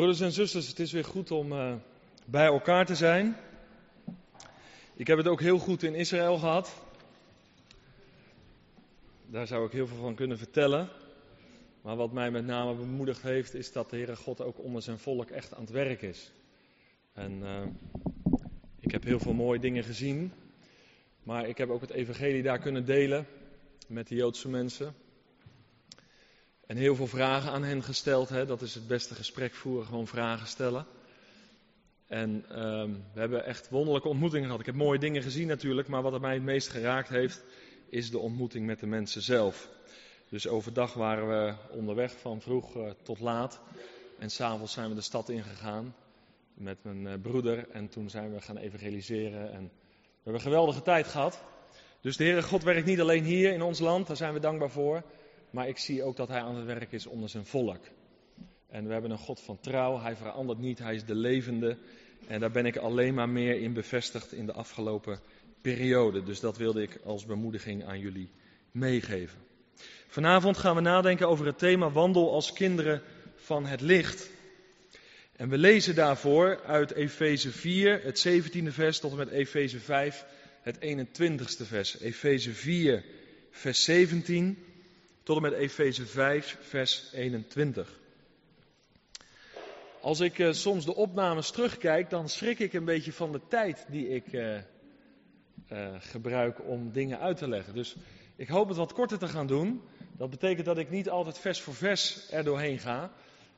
Broeders en zusters, het is weer goed om uh, bij elkaar te zijn. Ik heb het ook heel goed in Israël gehad. Daar zou ik heel veel van kunnen vertellen. Maar wat mij met name bemoedigd heeft, is dat de Heere God ook onder zijn volk echt aan het werk is. En uh, ik heb heel veel mooie dingen gezien. Maar ik heb ook het evangelie daar kunnen delen met de Joodse mensen. En heel veel vragen aan hen gesteld. Hè? Dat is het beste gesprek voeren, gewoon vragen stellen. En um, we hebben echt wonderlijke ontmoetingen gehad. Ik heb mooie dingen gezien natuurlijk, maar wat mij het meest geraakt heeft, is de ontmoeting met de mensen zelf. Dus overdag waren we onderweg van vroeg uh, tot laat. En s'avonds zijn we de stad ingegaan met mijn uh, broeder. En toen zijn we gaan evangeliseren. En we hebben een geweldige tijd gehad. Dus de Heere God werkt niet alleen hier in ons land, daar zijn we dankbaar voor. Maar ik zie ook dat hij aan het werk is onder zijn volk. En we hebben een God van trouw. Hij verandert niet. Hij is de levende. En daar ben ik alleen maar meer in bevestigd in de afgelopen periode. Dus dat wilde ik als bemoediging aan jullie meegeven. Vanavond gaan we nadenken over het thema wandel als kinderen van het licht. En we lezen daarvoor uit Efeze 4, het 17e vers, tot en met Efeze 5, het 21ste vers. Efeze 4, vers 17 tot en met Efeze 5, vers 21. Als ik uh, soms de opnames terugkijk, dan schrik ik een beetje van de tijd die ik uh, uh, gebruik om dingen uit te leggen. Dus ik hoop het wat korter te gaan doen. Dat betekent dat ik niet altijd vers voor vers er doorheen ga,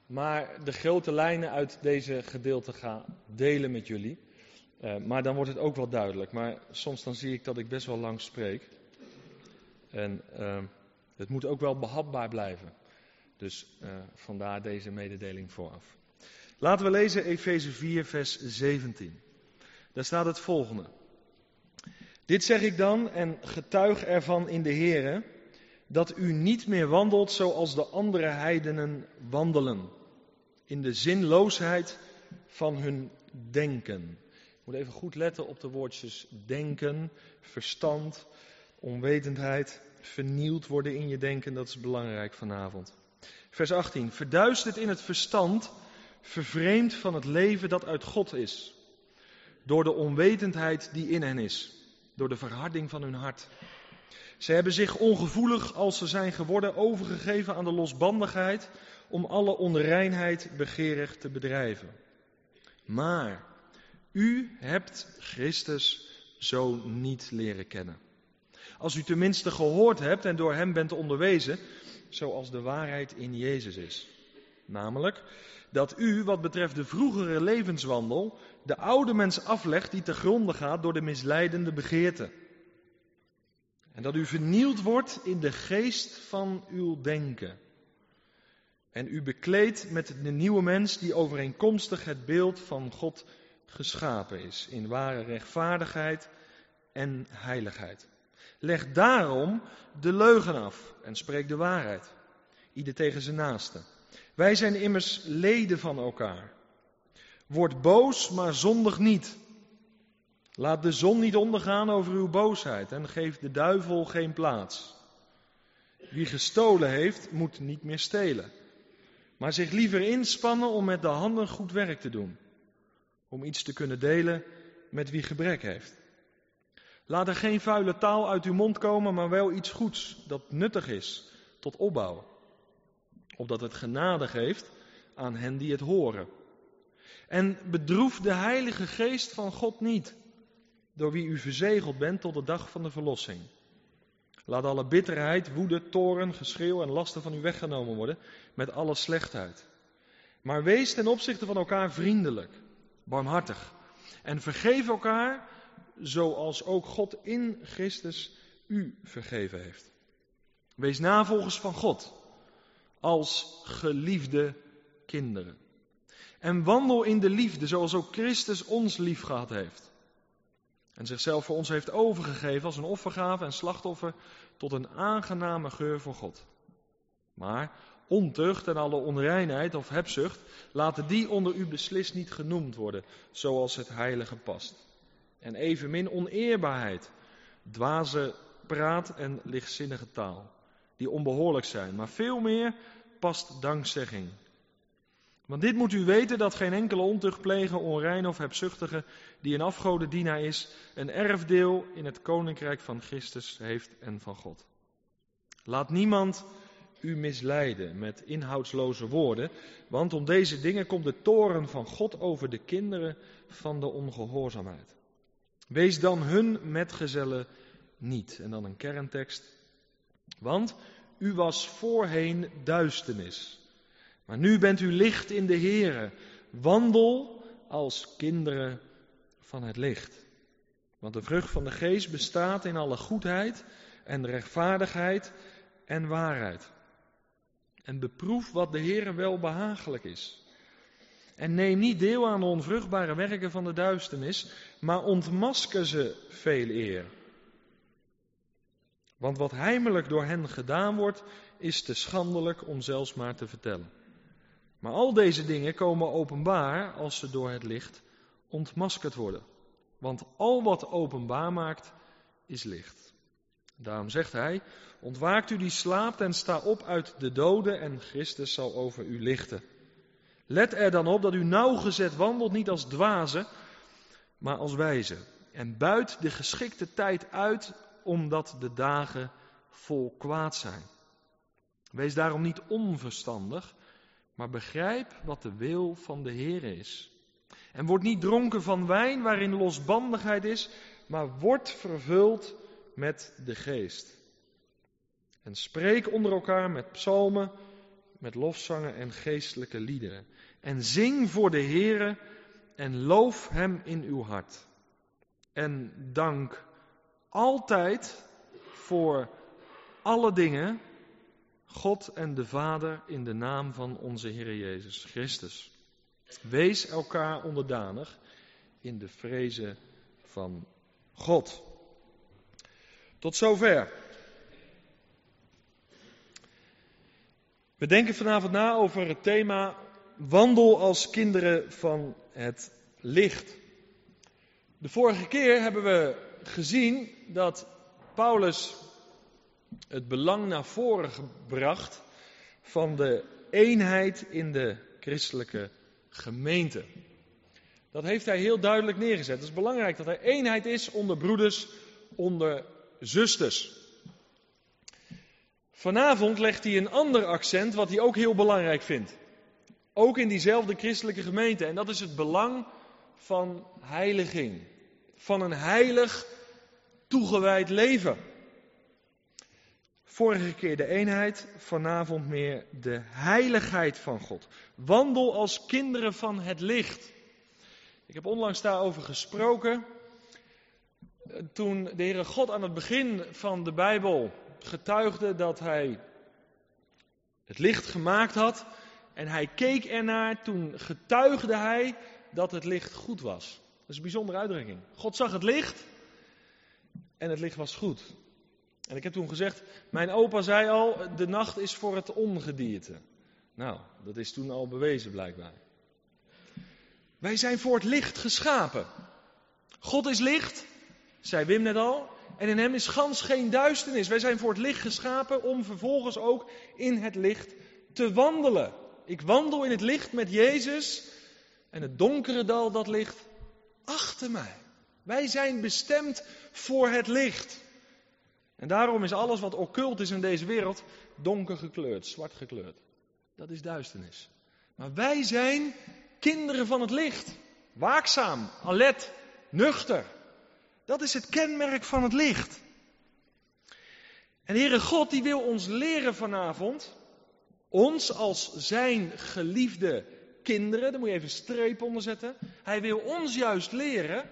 maar de grote lijnen uit deze gedeelte ga delen met jullie. maar dan wordt het ook wel duidelijk. Maar soms dan zie ik dat ik best wel lang spreek. En het moet ook wel behapbaar blijven. Dus uh, vandaar deze mededeling vooraf. Laten we lezen Efeze 4, vers 17. Daar staat het volgende. Dit zeg ik dan en getuig ervan in de Here, dat u niet meer wandelt zoals de andere heidenen wandelen. In de zinloosheid van hun denken. Ik moet even goed letten op de woordjes denken, verstand, onwetendheid vernieuwd worden in je denken, dat is belangrijk vanavond. Vers 18. Verduisterd in het verstand, vervreemd van het leven dat uit God is. Door de onwetendheid die in hen is. Door de verharding van hun hart. Ze hebben zich ongevoelig als ze zijn geworden overgegeven aan de losbandigheid om alle onreinheid begeerig te bedrijven. Maar u hebt Christus zo niet leren kennen. Als u tenminste gehoord hebt en door hem bent onderwezen, zoals de waarheid in Jezus is. Namelijk dat u, wat betreft de vroegere levenswandel, de oude mens aflegt die te gronde gaat door de misleidende begeerte. En dat u vernield wordt in de geest van uw denken. En u bekleedt met de nieuwe mens die overeenkomstig het beeld van God geschapen is, in ware rechtvaardigheid en heiligheid. Leg daarom de leugen af en spreek de waarheid. Ieder tegen zijn naaste. Wij zijn immers leden van elkaar. Word boos, maar zondig niet. Laat de zon niet ondergaan over uw boosheid en geef de duivel geen plaats. Wie gestolen heeft, moet niet meer stelen, maar zich liever inspannen om met de handen goed werk te doen, om iets te kunnen delen met wie gebrek heeft. Laat er geen vuile taal uit uw mond komen, maar wel iets goeds dat nuttig is tot opbouw. Opdat het genade geeft aan hen die het horen. En bedroef de Heilige Geest van God niet, door wie u verzegeld bent tot de dag van de verlossing. Laat alle bitterheid, woede, toren, geschreeuw en lasten van u weggenomen worden met alle slechtheid. Maar wees ten opzichte van elkaar vriendelijk, barmhartig en vergeef elkaar zoals ook God in Christus u vergeven heeft. Wees navolgers van God als geliefde kinderen. En wandel in de liefde zoals ook Christus ons lief gehad heeft. En zichzelf voor ons heeft overgegeven als een offergave en slachtoffer tot een aangename geur voor God. Maar ontucht en alle onreinheid of hebzucht, laten die onder u beslist niet genoemd worden, zoals het heilige past. En evenmin oneerbaarheid, dwaze praat en lichtzinnige taal, die onbehoorlijk zijn. Maar veel meer past dankzegging. Want dit moet u weten dat geen enkele ontuchtpleger, onrein of hebzuchtige die een afgodendienaar is, een erfdeel in het koninkrijk van Christus heeft en van God. Laat niemand u misleiden met inhoudsloze woorden, want om deze dingen komt de toren van God over de kinderen van de ongehoorzaamheid. Wees dan hun metgezellen niet. En dan een kerntekst. Want u was voorheen duisternis, maar nu bent u licht in de Here. Wandel als kinderen van het licht. Want de vrucht van de geest bestaat in alle goedheid en rechtvaardigheid en waarheid. En beproef wat de Heere wel behagelijk is. En neem niet deel aan de onvruchtbare werken van de duisternis, maar ontmasker ze veel eer. Want wat heimelijk door hen gedaan wordt, is te schandelijk om zelfs maar te vertellen. Maar al deze dingen komen openbaar als ze door het licht ontmaskerd worden. Want al wat openbaar maakt, is licht. Daarom zegt hij: Ontwaakt u die slaapt en sta op uit de doden, en Christus zal over u lichten. Let er dan op dat u nauwgezet wandelt, niet als dwazen, maar als wijze. En buit de geschikte tijd uit, omdat de dagen vol kwaad zijn. Wees daarom niet onverstandig, maar begrijp wat de wil van de Heer is. En word niet dronken van wijn waarin losbandigheid is, maar word vervuld met de geest. En spreek onder elkaar met psalmen, met lofzangen en geestelijke liederen. En zing voor de Heere en loof Hem in uw hart. En dank altijd voor alle dingen God en de Vader in de naam van onze Heer Jezus Christus. Wees elkaar onderdanig in de vrezen van God. Tot zover. We denken vanavond na over het thema wandel als kinderen van het licht. De vorige keer hebben we gezien dat Paulus het belang naar voren gebracht van de eenheid in de christelijke gemeente. Dat heeft hij heel duidelijk neergezet. Het is belangrijk dat er eenheid is onder broeders, onder zusters. Vanavond legt hij een ander accent wat hij ook heel belangrijk vindt. Ook in diezelfde christelijke gemeente. En dat is het belang van heiliging. Van een heilig, toegewijd leven. Vorige keer de eenheid, vanavond meer de heiligheid van God. Wandel als kinderen van het licht. Ik heb onlangs daarover gesproken. Toen de Heere God aan het begin van de Bijbel getuigde dat hij het licht gemaakt had. En hij keek ernaar, toen getuigde hij dat het licht goed was. Dat is een bijzondere uitdrukking. God zag het licht en het licht was goed. En ik heb toen gezegd, mijn opa zei al, de nacht is voor het ongedierte. Nou, dat is toen al bewezen blijkbaar. Wij zijn voor het licht geschapen. God is licht, zei Wim net al. En in hem is gans geen duisternis. Wij zijn voor het licht geschapen om vervolgens ook in het licht te wandelen. Ik wandel in het licht met Jezus en het donkere dal dat ligt achter mij. Wij zijn bestemd voor het licht. En daarom is alles wat occult is in deze wereld donker gekleurd, zwart gekleurd. Dat is duisternis. Maar wij zijn kinderen van het licht. Waakzaam, alert, nuchter. Dat is het kenmerk van het licht. En Heere God die wil ons leren vanavond, ons als zijn geliefde kinderen, daar moet je even een streep onder zetten. Hij wil ons juist leren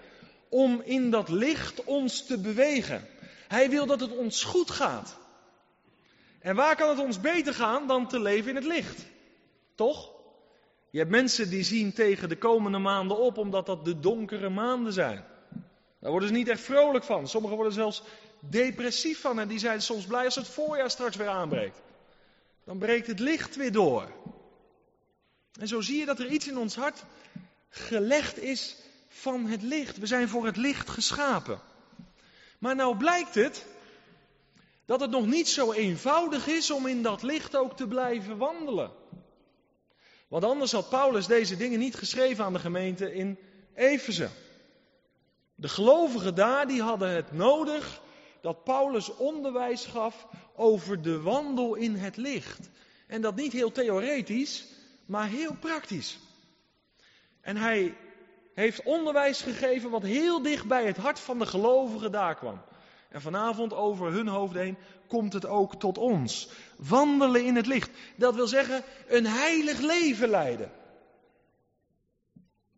om in dat licht ons te bewegen. Hij wil dat het ons goed gaat. En waar kan het ons beter gaan dan te leven in het licht? Toch? Je hebt mensen die zien tegen de komende maanden op omdat dat de donkere maanden zijn. Daar worden ze niet echt vrolijk van. Sommigen worden zelfs depressief van en die zijn soms blij als het voorjaar straks weer aanbreekt. Dan breekt het licht weer door. En zo zie je dat er iets in ons hart gelegd is van het licht. We zijn voor het licht geschapen. Maar nou blijkt het dat het nog niet zo eenvoudig is om in dat licht ook te blijven wandelen. Want anders had Paulus deze dingen niet geschreven aan de gemeente in Efeze. De gelovigen daar die hadden het nodig dat Paulus onderwijs gaf over de wandel in het licht. En dat niet heel theoretisch, maar heel praktisch. En hij heeft onderwijs gegeven wat heel dicht bij het hart van de gelovigen daar kwam. En vanavond over hun hoofd heen komt het ook tot ons. Wandelen in het licht. Dat wil zeggen een heilig leven leiden.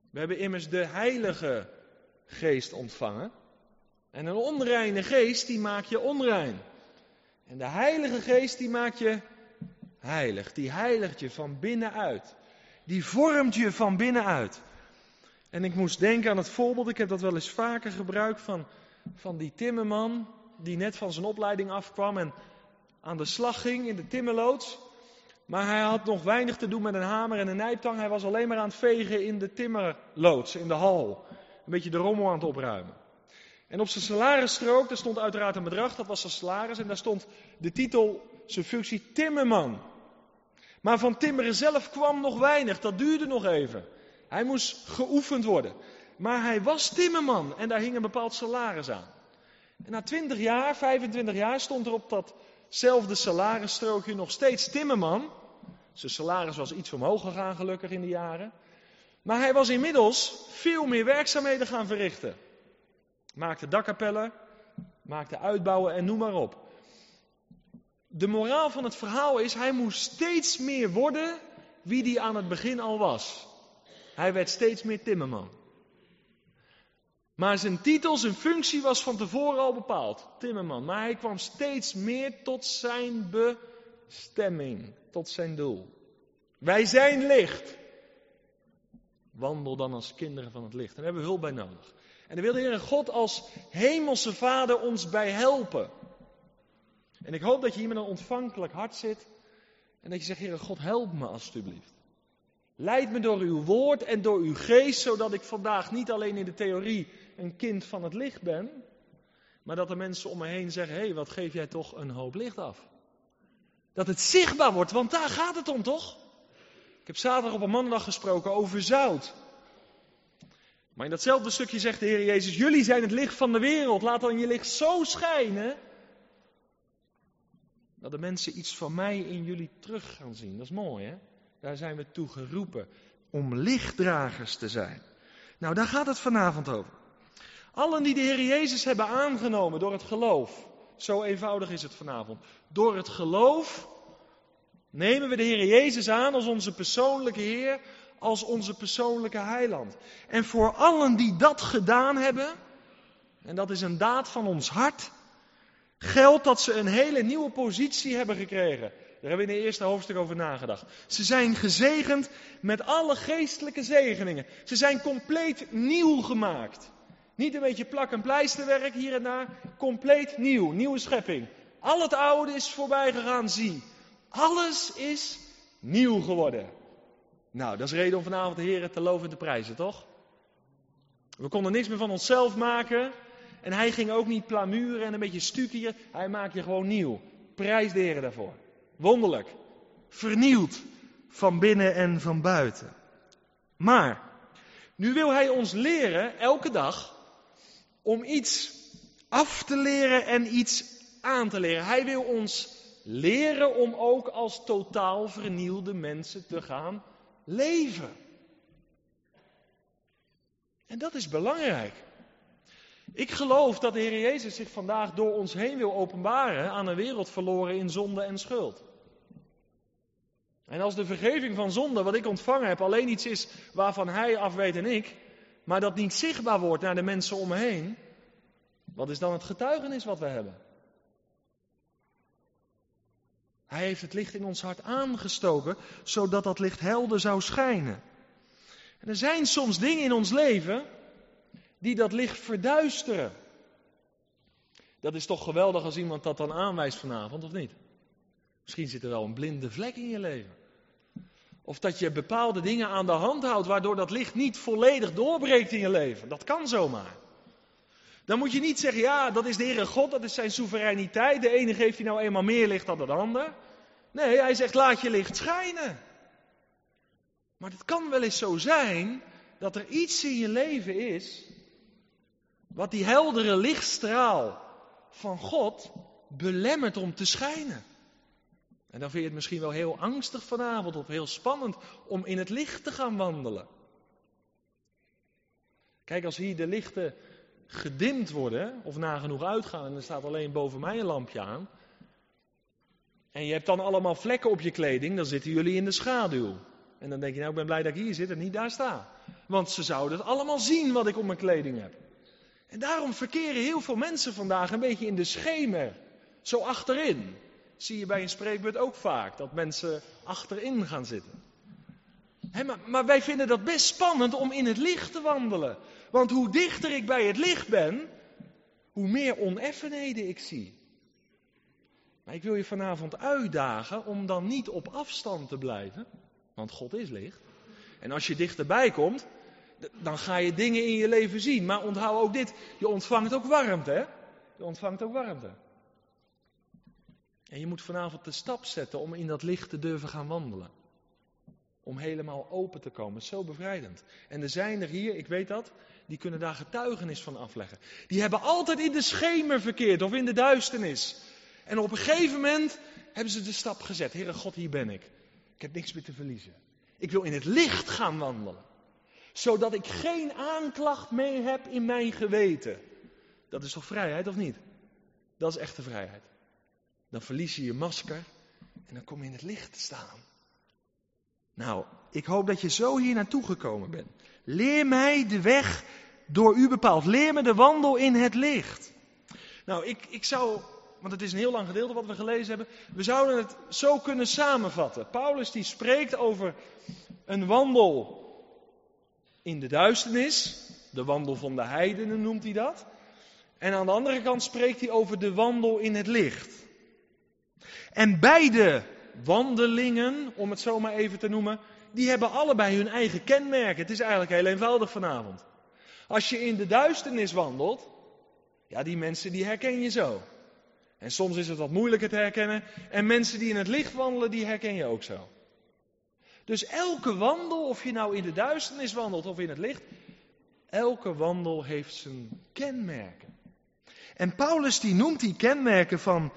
We hebben immers de heilige geest ontvangen. En een onreine geest die maakt je onrein. En de heilige geest die maakt je heilig. Die heiligt je van binnenuit. Die vormt je van binnenuit. En ik moest denken aan het voorbeeld, ik heb dat wel eens vaker gebruikt, van, van die timmerman die net van zijn opleiding afkwam en aan de slag ging in de timmerloods. Maar hij had nog weinig te doen met een hamer en een nijptang. Hij was alleen maar aan het vegen in de timmerloods, in de hal. Een beetje de rommel aan het opruimen. En op zijn salarisstrook, daar stond uiteraard een bedrag, dat was zijn salaris. En daar stond de titel, zijn functie timmerman. Maar van timmeren zelf kwam nog weinig, dat duurde nog even. Hij moest geoefend worden. Maar hij was timmerman en daar hing een bepaald salaris aan. En na 20 jaar, 25 jaar stond er op datzelfde salarisstrookje nog steeds timmerman. Zijn salaris was iets omhoog gegaan gelukkig in de jaren. Maar hij was inmiddels veel meer werkzaamheden gaan verrichten. Maakte dakkapellen, maakte uitbouwen en noem maar op. De moraal van het verhaal is, hij moest steeds meer worden wie die aan het begin al was. Hij werd steeds meer timmerman. Maar zijn titel, zijn functie was van tevoren al bepaald, timmerman. Maar hij kwam steeds meer tot zijn bestemming, tot zijn doel. Wij zijn licht. Wandel dan als kinderen van het licht. En daar hebben we hulp bij nodig. En daar wil de Heer God als hemelse Vader ons bij helpen. En ik hoop dat je hier met een ontvankelijk hart zit. En dat je zegt, Heer God, help me alstublieft. Leid me door uw woord en door uw geest, zodat ik vandaag niet alleen in de theorie een kind van het licht ben, maar dat de mensen om me heen zeggen: hé, hey, wat geef jij toch een hoop licht af? Dat het zichtbaar wordt, want daar gaat het om toch? Ik heb zaterdag op een maandag gesproken over zout. Maar in datzelfde stukje zegt de Heer Jezus: Jullie zijn het licht van de wereld. Laat dan je licht zo schijnen. Dat de mensen iets van mij in jullie terug gaan zien. Dat is mooi, hè? Daar zijn we toe geroepen om lichtdragers te zijn. Nou, daar gaat het vanavond over. Allen die de Heer Jezus hebben aangenomen door het geloof. Zo eenvoudig is het vanavond. Door het geloof nemen we de Heer Jezus aan als onze persoonlijke Heer, als onze persoonlijke heiland. En voor allen die dat gedaan hebben, en dat is een daad van ons hart, geldt dat ze een hele nieuwe positie hebben gekregen. Daar hebben we in het eerste hoofdstuk over nagedacht. Ze zijn gezegend met alle geestelijke zegeningen. Ze zijn compleet nieuw gemaakt. Niet een beetje plak- en pleisterwerk hier en daar. Compleet nieuw, nieuwe schepping. Al het oude is voorbij gegaan, zie. Alles is nieuw geworden. Nou, dat is reden om vanavond de Heer te loven en te prijzen, toch? We konden niks meer van onszelf maken. En hij ging ook niet plamuren en een beetje stukje. Hij maakt je gewoon nieuw. Prijs de Heer daarvoor. Wonderlijk. Vernieuwd. Van binnen en van buiten. Maar, nu wil hij ons leren, elke dag, om iets af te leren en iets aan te leren. Hij wil ons leren om ook als totaal vernieuwde mensen te gaan leven. En dat is belangrijk. Ik geloof dat de Heer Jezus zich vandaag door ons heen wil openbaren aan een wereld verloren in zonde en schuld. En als de vergeving van zonde, wat ik ontvangen heb, alleen iets is waarvan Hij af weet en ik, maar dat niet zichtbaar wordt naar de mensen om me heen, wat is dan het getuigenis wat we hebben? Hij heeft het licht in ons hart aangestoken, zodat dat licht helder zou schijnen. En er zijn soms dingen in ons leven die dat licht verduisteren. Dat is toch geweldig als iemand dat dan aanwijst vanavond, of niet? Misschien zit er wel een blinde vlek in je leven. Of dat je bepaalde dingen aan de hand houdt waardoor dat licht niet volledig doorbreekt in je leven. Dat kan zomaar. Dan moet je niet zeggen, ja, dat is de Heere God, dat is zijn soevereiniteit. De ene geeft hij nou eenmaal meer licht dan de ander. Nee, hij zegt, laat je licht schijnen. Maar het kan wel eens zo zijn dat er iets in je leven is wat die heldere lichtstraal van God belemmert om te schijnen. En dan vind je het misschien wel heel angstig vanavond of heel spannend om in het licht te gaan wandelen. Kijk, als hier de lichten gedimd worden of nagenoeg uitgaan en er staat alleen boven mij een lampje aan. En je hebt dan allemaal vlekken op je kleding, dan zitten jullie in de schaduw. En dan denk je, nou ik ben blij dat ik hier zit en niet daar sta. Want ze zouden het allemaal zien wat ik op mijn kleding heb. En daarom verkeren heel veel mensen vandaag een beetje in de schemer. Zo achterin. Zie je bij een spreekbeurt ook vaak, dat mensen achterin gaan zitten. maar, maar wij vinden dat best spannend om in het licht te wandelen. Want hoe dichter ik bij het licht ben, hoe meer oneffenheden ik zie. Maar ik wil je vanavond uitdagen om dan niet op afstand te blijven, want God is licht. En als je dichterbij komt, dan ga je dingen in je leven zien. Maar onthoud ook dit, je ontvangt ook warmte, hè? Je ontvangt ook warmte. En je moet vanavond de stap zetten om in dat licht te durven gaan wandelen. Om helemaal open te komen. Zo bevrijdend. En er zijn er hier, ik weet dat, die kunnen daar getuigenis van afleggen. Die hebben altijd in de schemer verkeerd of in de duisternis. En op een gegeven moment hebben ze de stap gezet. Heere God, hier ben ik. Ik heb niks meer te verliezen. Ik wil in het licht gaan wandelen. Zodat ik geen aanklacht mee heb in mijn geweten. Dat is toch vrijheid of niet? Dat is echte vrijheid. Dan verlies je je masker en dan kom je in het licht te staan. Nou, ik hoop dat je zo hier naartoe gekomen bent. Leer mij de weg door u bepaald. Leer me de wandel in het licht. Nou, ik, ik zou, want het is een heel lang gedeelte wat we gelezen hebben. We zouden het zo kunnen samenvatten. Paulus die spreekt over een wandel in de duisternis. De wandel van de heidenen noemt hij dat. En aan de andere kant spreekt hij over de wandel in het licht. En beide wandelingen, om het zo maar even te noemen, die hebben allebei hun eigen kenmerken. Het is eigenlijk heel eenvoudig vanavond. Als je in de duisternis wandelt, ja, die mensen die herken je zo. En soms is het wat moeilijker te herkennen. En mensen die in het licht wandelen, die herken je ook zo. Dus elke wandel, of je nou in de duisternis wandelt of in het licht, elke wandel heeft zijn kenmerken. En Paulus die noemt die kenmerken van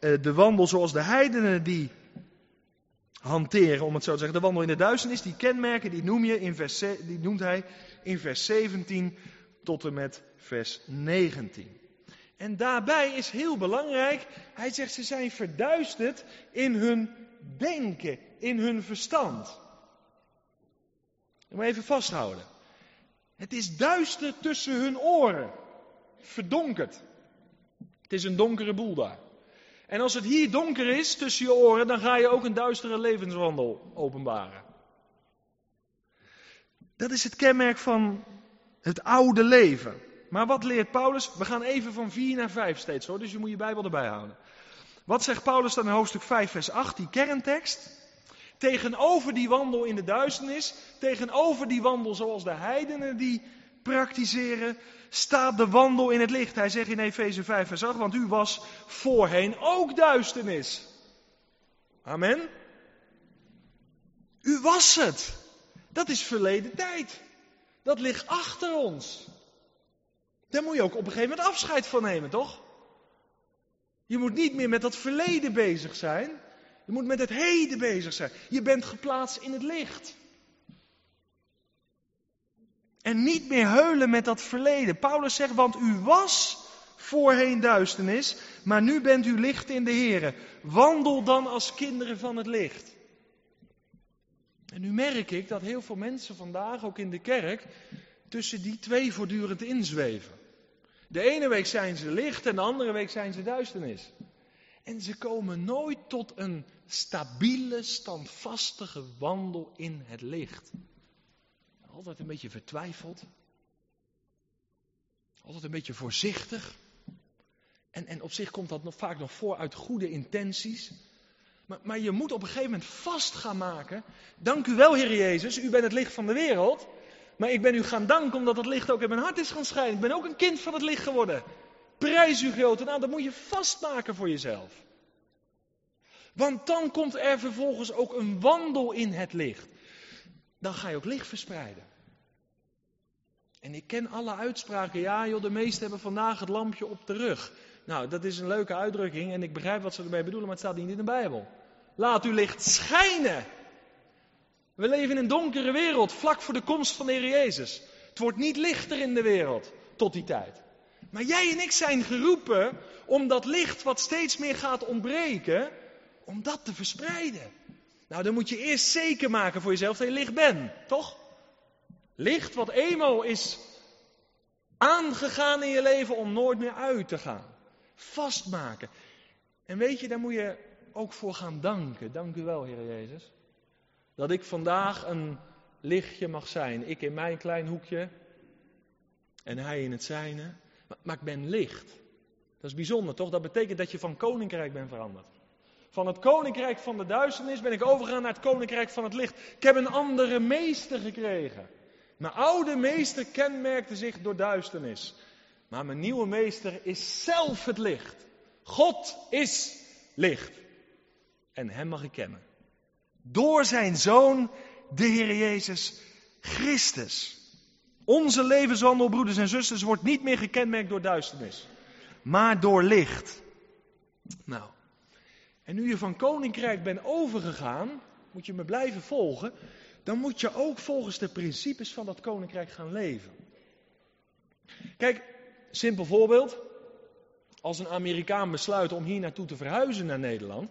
uh, de wandel zoals de heidenen die hanteren, om het zo te zeggen. De wandel in de duisternis, die kenmerken, die, noem je in vers, die noemt hij in vers 17 tot en met vers 19. En daarbij is heel belangrijk, hij zegt ze zijn verduisterd in hun denken, in hun verstand. Moet even vasthouden. Het is duister tussen hun oren, verdonkerd. Het is een donkere boel daar. En als het hier donker is tussen je oren, dan ga je ook een duistere levenswandel openbaren. Dat is het kenmerk van het oude leven. Maar wat leert Paulus? We gaan even van 4 naar 5 steeds hoor, dus je moet je Bijbel erbij houden. Wat zegt Paulus dan in hoofdstuk 5, vers 8, die kerntekst? Tegenover die wandel in de duisternis, tegenover die wandel zoals de heidenen die praktiseren, staat de wandel in het licht. Hij zegt in Efeze 5 vers 8, want u was voorheen ook duisternis. Amen. U was het. Dat is verleden tijd. Dat ligt achter ons. Daar moet je ook op een gegeven moment afscheid van nemen, toch? Je moet niet meer met dat verleden bezig zijn. Je moet met het heden bezig zijn. Je bent geplaatst in het licht. En niet meer heulen met dat verleden. Paulus zegt, want u was voorheen duisternis, maar nu bent u licht in de Here. Wandel dan als kinderen van het licht. En nu merk ik dat heel veel mensen vandaag, ook in de kerk, tussen die twee voortdurend inzweven. De ene week zijn ze licht en de andere week zijn ze duisternis. En ze komen nooit tot een stabiele, standvastige wandel in het licht. Altijd een beetje vertwijfeld. Altijd een beetje voorzichtig. En, en op zich komt dat nog, vaak nog voor uit goede intenties. Maar, maar je moet op een gegeven moment vast gaan maken. Dank u wel, Heer Jezus, u bent het licht van de wereld. Maar ik ben u gaan danken omdat het licht ook in mijn hart is gaan schijnen. Ik ben ook een kind van het licht geworden. Prijs u grote naam, dat moet je vastmaken voor jezelf. Want dan komt er vervolgens ook een wandel in het licht. dan ga je ook licht verspreiden. En ik ken alle uitspraken. Ja, joh, de meesten hebben vandaag het lampje op de rug. Nou, dat is een leuke uitdrukking en ik begrijp wat ze ermee bedoelen, maar het staat niet in de Bijbel. Laat uw licht schijnen. We leven in een donkere wereld, vlak voor de komst van de Heer Jezus. Het wordt niet lichter in de wereld tot die tijd. Maar jij en ik zijn geroepen om dat licht wat steeds meer gaat ontbreken, om dat te verspreiden. Nou, dan moet je eerst zeker maken voor jezelf dat je licht bent, toch? Licht wat eenmaal is aangegaan in je leven om nooit meer uit te gaan. Vastmaken. En weet je, daar moet je ook voor gaan danken. Dank u wel, Heer Jezus. Dat ik vandaag een lichtje mag zijn. Ik in mijn klein hoekje en hij in het zijne. Maar, ik ben licht. Dat is bijzonder, toch? Dat betekent dat je van koninkrijk bent veranderd. Van het koninkrijk van de duisternis ben ik overgegaan naar het koninkrijk van het licht. Ik heb een andere meester gekregen. Mijn oude meester kenmerkte zich door duisternis. Maar mijn nieuwe meester is zelf het licht. God is licht. En hem mag ik kennen. Door zijn zoon, de Heer Jezus Christus. Onze levenswandel, broeders en zusters, wordt niet meer gekenmerkt door duisternis, maar door licht. Nou, en nu je van koninkrijk bent overgegaan, moet je me blijven volgen, dan moet je ook volgens de principes van dat koninkrijk gaan leven. Kijk, simpel voorbeeld. Als een Amerikaan besluit om hier naartoe te verhuizen naar Nederland,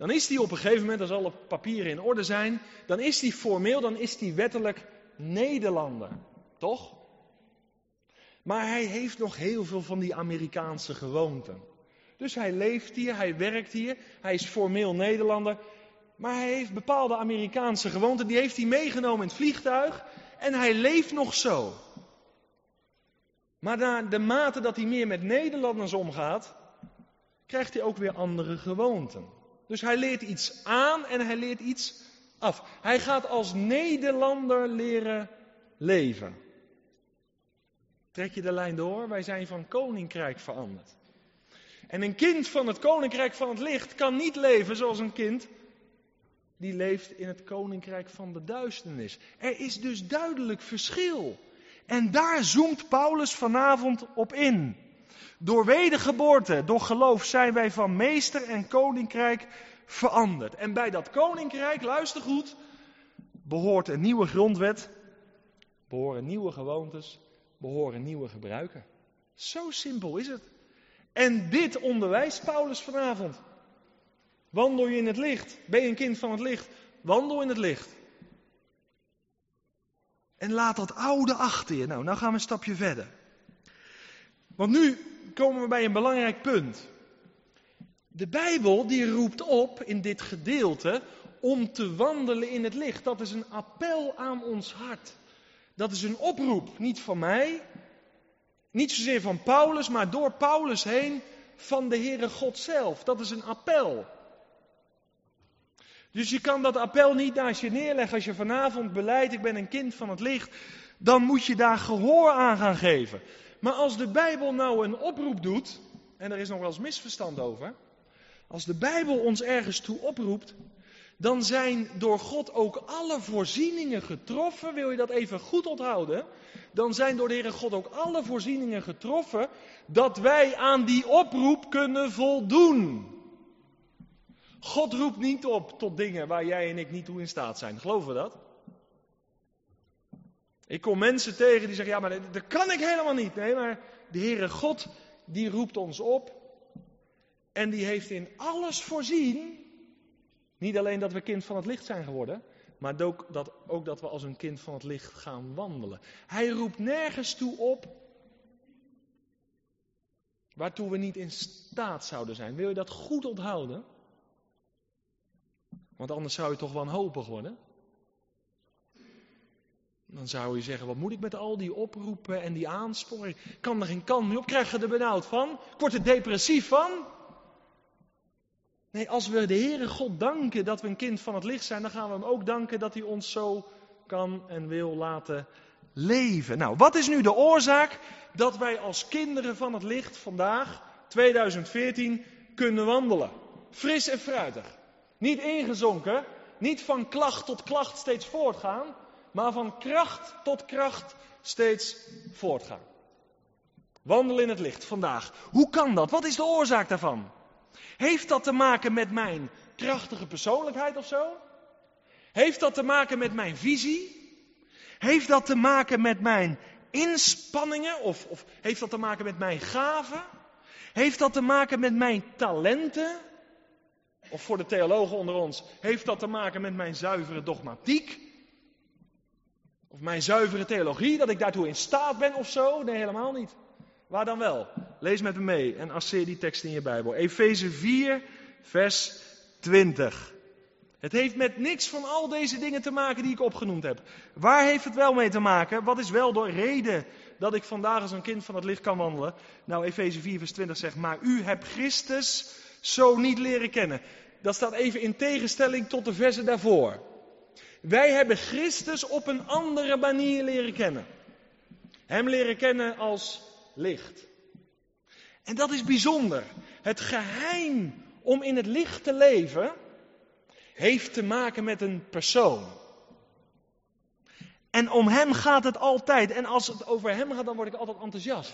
dan is die op een gegeven moment, als alle papieren in orde zijn, dan is die formeel, dan is die wettelijk Nederlander. Toch? Maar hij heeft nog heel veel van die Amerikaanse gewoonten. Dus hij leeft hier, hij werkt hier, hij is formeel Nederlander. Maar hij heeft bepaalde Amerikaanse gewoonten, die heeft hij meegenomen in het vliegtuig. En hij leeft nog zo. Maar na de mate dat hij meer met Nederlanders omgaat, krijgt hij ook weer andere gewoonten. Dus hij leert iets aan en hij leert iets af. Hij gaat als Nederlander leren leven. Trek je de lijn door? Wij zijn van koninkrijk veranderd. En een kind van het koninkrijk van het licht kan niet leven zoals een kind die leeft in het koninkrijk van de duisternis. Er is dus duidelijk verschil. En daar zoomt Paulus vanavond op in. Door wedergeboorte, door geloof zijn wij van meester en koninkrijk veranderd. En bij dat koninkrijk, luister goed, behoort een nieuwe grondwet, behoren nieuwe gewoontes, behoren nieuwe gebruiken. Zo simpel is het. En dit onderwijst Paulus vanavond. Wandel je in het licht? Ben je een kind van het licht? Wandel in het licht. En laat dat oude achter je. Nou, nou gaan we een stapje verder. Want nu komen we bij een belangrijk punt. De Bijbel die roept op in dit gedeelte om te wandelen in het licht. Dat is een appel aan ons hart. Dat is een oproep, niet van mij, niet zozeer van Paulus, maar door Paulus heen van de Heere God zelf. Dat is een appel. Dus je kan dat appel niet naast je neerleggen als je vanavond beleidt, ik ben een kind van het licht, dan moet je daar gehoor aan gaan geven. Maar als de Bijbel nou een oproep doet, en er is nog wel eens misverstand over, als de Bijbel ons ergens toe oproept, dan zijn door God ook alle voorzieningen getroffen. Wil je dat even goed onthouden? Dan zijn door de Heere God ook alle voorzieningen getroffen dat wij aan die oproep kunnen voldoen. God roept niet op tot dingen waar jij en ik niet toe in staat zijn. Geloven we dat? Ik kom mensen tegen die zeggen, ja maar dat kan ik helemaal niet. Nee, maar de Heere God die roept ons op en die heeft in alles voorzien. Niet alleen dat we kind van het licht zijn geworden, maar ook dat, ook dat we als een kind van het licht gaan wandelen. Hij roept nergens toe op waartoe we niet in staat zouden zijn. Wil je dat goed onthouden? Want anders zou je toch wanhopig worden. Dan zou je zeggen, wat moet ik met al die oproepen en die aansporingen? Ik kan er geen kant mee op, krijg je er benauwd van? Ik word er depressief van? Nee, als we de Heere God danken dat we een kind van het licht zijn, dan gaan we hem ook danken dat hij ons zo kan en wil laten leven. Nou, wat is nu de oorzaak dat wij als kinderen van het licht vandaag, 2014, kunnen wandelen? Fris en fruitig. Niet ingezonken, Niet van klacht tot klacht steeds voortgaan, maar van kracht tot kracht steeds voortgaan. Wandel in het licht vandaag. Hoe kan dat? Wat is de oorzaak daarvan? Heeft dat te maken met mijn krachtige persoonlijkheid of zo? Heeft dat te maken met mijn visie? Heeft dat te maken met mijn inspanningen? Of, of heeft dat te maken met mijn gaven? Heeft dat te maken met mijn talenten? Of voor de theologen onder ons, heeft dat te maken met mijn zuivere dogmatiek? Of mijn zuivere theologie, dat ik daartoe in staat ben of zo? Nee, helemaal niet. Waar dan wel? Lees met me mee en asseer die tekst in je Bijbel. Efeze 4, vers 20. Het heeft met niks van al deze dingen te maken die ik opgenoemd heb. Waar heeft het wel mee te maken? Wat is wel de reden dat ik vandaag als een kind van het licht kan wandelen? Nou, Efeze 4, vers 20 zegt, maar u hebt Christus zo niet leren kennen. Dat staat even in tegenstelling tot de versen daarvoor. Wij hebben Christus op een andere manier leren kennen. Hem leren kennen als licht. En dat is bijzonder. Het geheim om in het licht te leven heeft te maken met een persoon. En om hem gaat het altijd. En als het over hem gaat, dan word ik altijd enthousiast.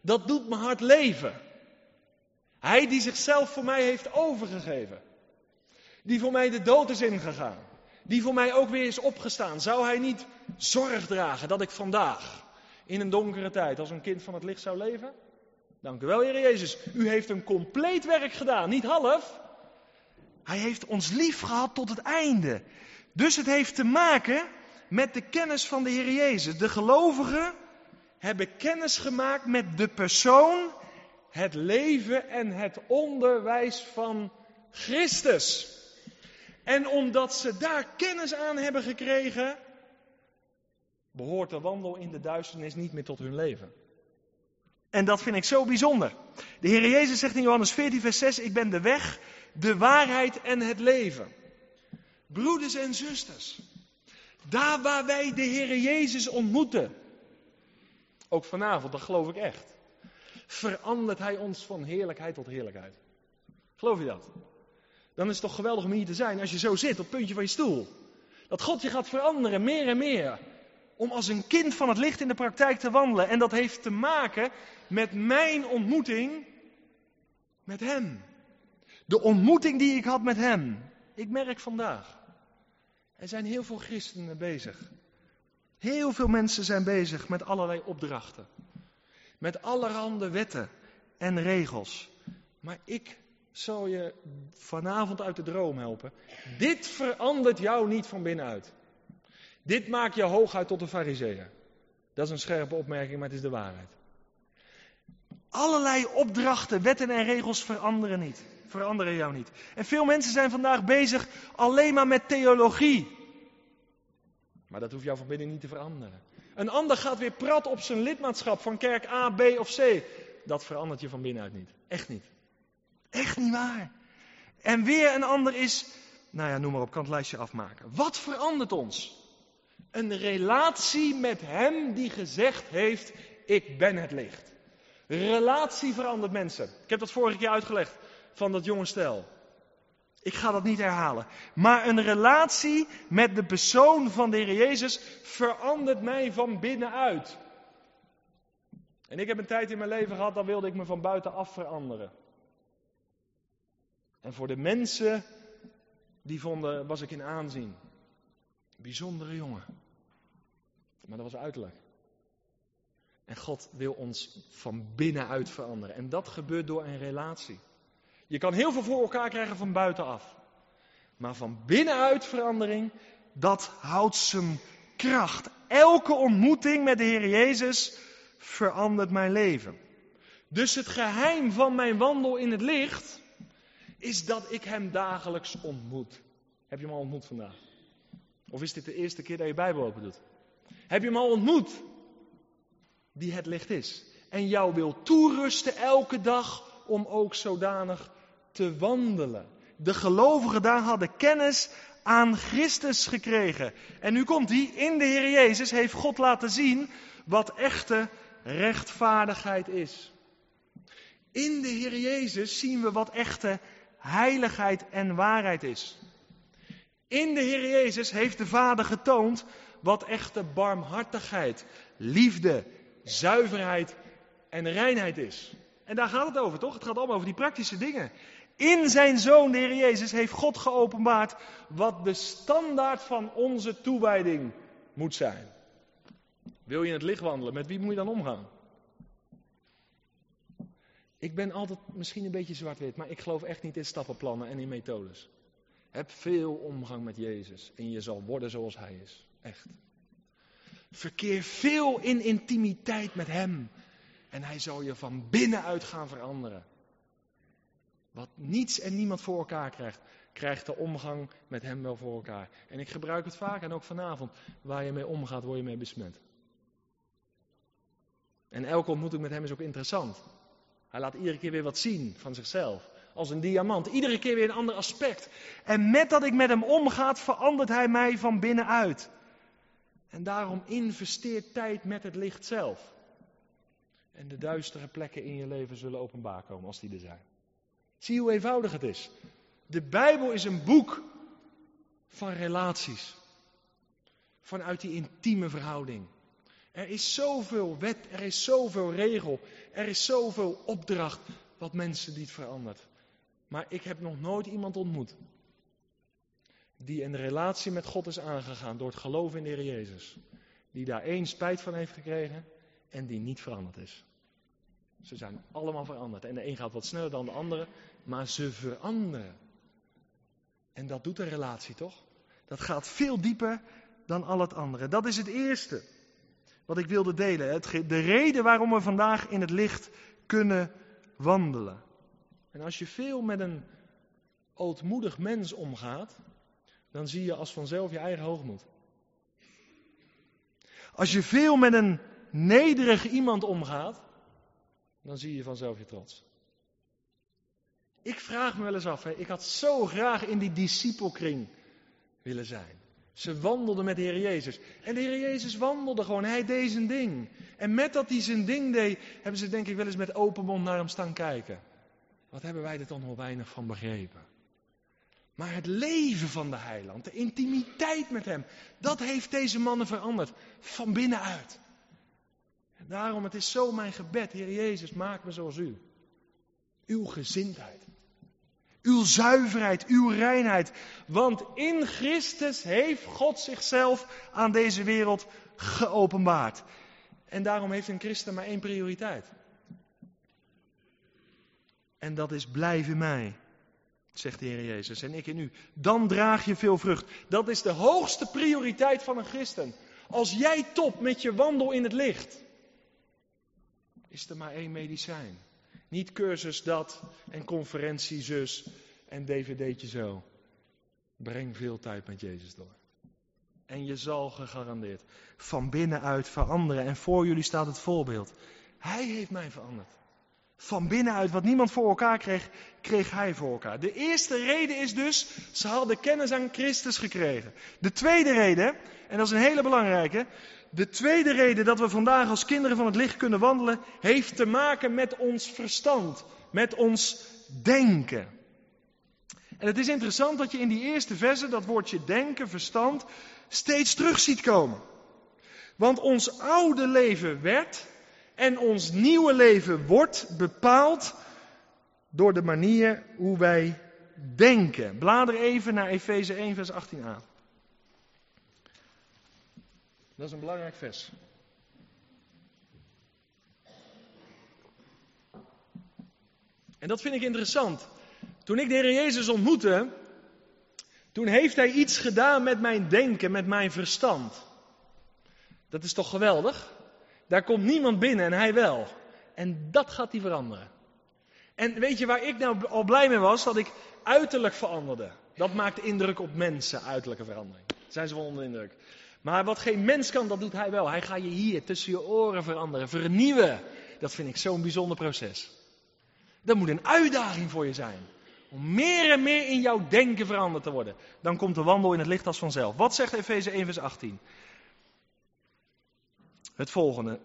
Dat doet mijn hart leven. Hij die zichzelf voor mij heeft overgegeven. Die voor mij de dood is ingegaan. Die voor mij ook weer is opgestaan. Zou hij niet zorg dragen dat ik vandaag in een donkere tijd als een kind van het licht zou leven? Dank u wel, Heer Jezus. U heeft een compleet werk gedaan, niet half. Hij heeft ons lief gehad tot het einde. Dus het heeft te maken met de kennis van de Heer Jezus. De gelovigen hebben kennis gemaakt met de persoon, het leven en het onderwijs van Christus. En omdat ze daar kennis aan hebben gekregen, behoort de wandel in de duisternis niet meer tot hun leven. En dat vind ik zo bijzonder. De Heer Jezus zegt in Johannes 14, vers 6, ik ben de weg, de waarheid en het leven. Broeders en zusters, daar waar wij de Heer Jezus ontmoeten, ook vanavond, dat geloof ik echt, verandert Hij ons van heerlijkheid tot heerlijkheid. Geloof je dat? Dan is het toch geweldig om hier te zijn als je zo zit op het puntje van je stoel. Dat God je gaat veranderen, meer en meer. Om als een kind van het licht in de praktijk te wandelen. En dat heeft te maken met mijn ontmoeting met Hem. De ontmoeting die ik had met Hem. Ik merk vandaag, er zijn heel veel christenen bezig. Heel veel mensen zijn bezig met allerlei opdrachten. Met allerhande wetten en regels. Maar ik zal je vanavond uit de droom helpen. Dit verandert jou niet van binnenuit. Dit maakt je hooguit tot een fariseer. Dat is een scherpe opmerking, maar het is de waarheid. Allerlei opdrachten, wetten en regels veranderen niet. Veranderen jou niet. En veel mensen zijn vandaag bezig alleen maar met theologie. Maar dat hoeft jou van binnen niet te veranderen. Een ander gaat weer prat op zijn lidmaatschap van kerk A, B of C. Dat verandert je van binnenuit niet. Echt niet. Echt niet waar. En weer een ander is, nou ja, noem maar op, kan het lijstje afmaken. Wat verandert ons? Een relatie met Hem die gezegd heeft, ik ben het licht. Relatie verandert mensen. Ik heb dat vorige keer uitgelegd van dat jonge stel. Ik ga dat niet herhalen. Maar een relatie met de persoon van de Heer Jezus verandert mij van binnenuit. En ik heb een tijd in mijn leven gehad, dan wilde ik me van buitenaf veranderen. En voor de mensen, die vonden, was ik in aanzien. Bijzondere jongen. Maar dat was uiterlijk. En God wil ons van binnenuit veranderen. En dat gebeurt door een relatie. Je kan heel veel voor elkaar krijgen van buitenaf. Maar van binnenuit verandering, dat houdt zijn kracht. Elke ontmoeting met de Heer Jezus verandert mijn leven. Dus het geheim van mijn wandel in het licht is dat ik Hem dagelijks ontmoet. Heb je hem al ontmoet vandaag? Of is dit de eerste keer dat je Bijbel open doet? Heb je hem al ontmoet? Die het licht is. En jou wil toerusten elke dag om ook zodanig te wandelen. De gelovigen daar hadden kennis aan Christus gekregen. En nu komt hij, in de Heer Jezus heeft God laten zien wat echte rechtvaardigheid is. In de Heer Jezus zien we wat echte heiligheid en waarheid is. In de Heer Jezus heeft de Vader getoond wat echte barmhartigheid, liefde, zuiverheid en reinheid is. En daar gaat het over, toch? Het gaat allemaal over die praktische dingen. In zijn Zoon, de Heer Jezus, heeft God geopenbaard wat de standaard van onze toewijding moet zijn. Wil je in het licht wandelen, met wie moet je dan omgaan? Ik ben altijd misschien een beetje zwart-wit, maar ik geloof echt niet in stappenplannen en in methodes. Heb veel omgang met Jezus en je zal worden zoals Hij is. Echt. Verkeer veel in intimiteit met Hem en Hij zal je van binnenuit gaan veranderen. Wat niets en niemand voor elkaar krijgt, krijgt de omgang met Hem wel voor elkaar. En ik gebruik het vaak en ook vanavond. Waar je mee omgaat, word je mee besmet. En elke ontmoeting met Hem is ook interessant. Hij laat iedere keer weer wat zien van zichzelf. Als een diamant. Iedere keer weer een ander aspect. En met dat ik met hem omga, verandert hij mij van binnenuit. En daarom investeer tijd met het licht zelf. En de duistere plekken in je leven zullen openbaar komen als die er zijn. Zie hoe eenvoudig het is. De Bijbel is een boek van relaties. Vanuit die intieme verhouding. Er is zoveel wet, er is zoveel regel, er is zoveel opdracht wat mensen niet verandert. Maar ik heb nog nooit iemand ontmoet die een relatie met God is aangegaan door het geloof in de Heer Jezus. Die daar één spijt van heeft gekregen en die niet veranderd is. Ze zijn allemaal veranderd. En de een gaat wat sneller dan de andere, maar ze veranderen. En dat doet een relatie toch? Dat gaat veel dieper dan al het andere. Dat is het eerste wat ik wilde delen. De reden waarom we vandaag in het licht kunnen wandelen. En als je veel met een ootmoedig mens omgaat, dan zie je als vanzelf je eigen hoogmoed. Als je veel met een nederig iemand omgaat, dan zie je vanzelf je trots. Ik vraag me wel eens af, hè, ik had zo graag in die discipelkring willen zijn. Ze wandelden met de Heer Jezus. En de Heer Jezus wandelde gewoon. Hij deed zijn ding. En met dat hij zijn ding deed, hebben ze denk ik wel eens met open mond naar hem staan kijken. Wat hebben wij er toch nog weinig van begrepen. Maar het leven van de heiland, de intimiteit met hem, dat heeft deze mannen veranderd. Van binnenuit. En daarom, het is zo mijn gebed, Heer Jezus, maak me zoals u. Uw gezindheid. Uw zuiverheid, uw reinheid. Want in Christus heeft God zichzelf aan deze wereld geopenbaard. En daarom heeft een christen maar één prioriteit. En dat is blijf in mij, zegt de Heer Jezus, en ik in u. Dan draag je veel vrucht. Dat is de hoogste prioriteit van een christen. Als jij top met je wandel in het licht, is er maar één medicijn. Niet cursus dat en conferentie zus en dvd'tje zo. Breng veel tijd met Jezus door. En je zal gegarandeerd van binnenuit veranderen. En voor jullie staat het voorbeeld. Hij heeft mij veranderd. Van binnenuit, wat niemand voor elkaar kreeg, kreeg hij voor elkaar. De eerste reden is dus, ze hadden kennis aan Christus gekregen. De tweede reden, en dat is een hele belangrijke, de tweede reden dat we vandaag als kinderen van het licht kunnen wandelen, heeft te maken met ons verstand, met ons denken. En het is interessant dat je in die eerste verse dat woordje denken, verstand, steeds terug ziet komen. Want ons oude leven werd en ons nieuwe leven wordt bepaald door de manier hoe wij denken. Blader even naar Efeze 1, vers 18a. Dat is een belangrijk vers. En dat vind ik interessant. Toen ik de Heer Jezus ontmoette, toen heeft Hij iets gedaan met mijn denken, met mijn verstand. Dat is toch geweldig? Daar komt niemand binnen en Hij wel. En dat gaat Hij veranderen. En weet je waar ik nou al blij mee was? Dat ik uiterlijk veranderde. Dat maakt indruk op mensen, uiterlijke verandering. Zijn ze wel onder indruk. Maar wat geen mens kan, dat doet hij wel. Hij gaat je hier tussen je oren veranderen, vernieuwen. Dat vind ik zo'n bijzonder proces. Dat moet een uitdaging voor je zijn. Om meer en meer in jouw denken veranderd te worden. Dan komt de wandel in het licht als vanzelf. Wat zegt Efeze 1 vers 18? Het volgende.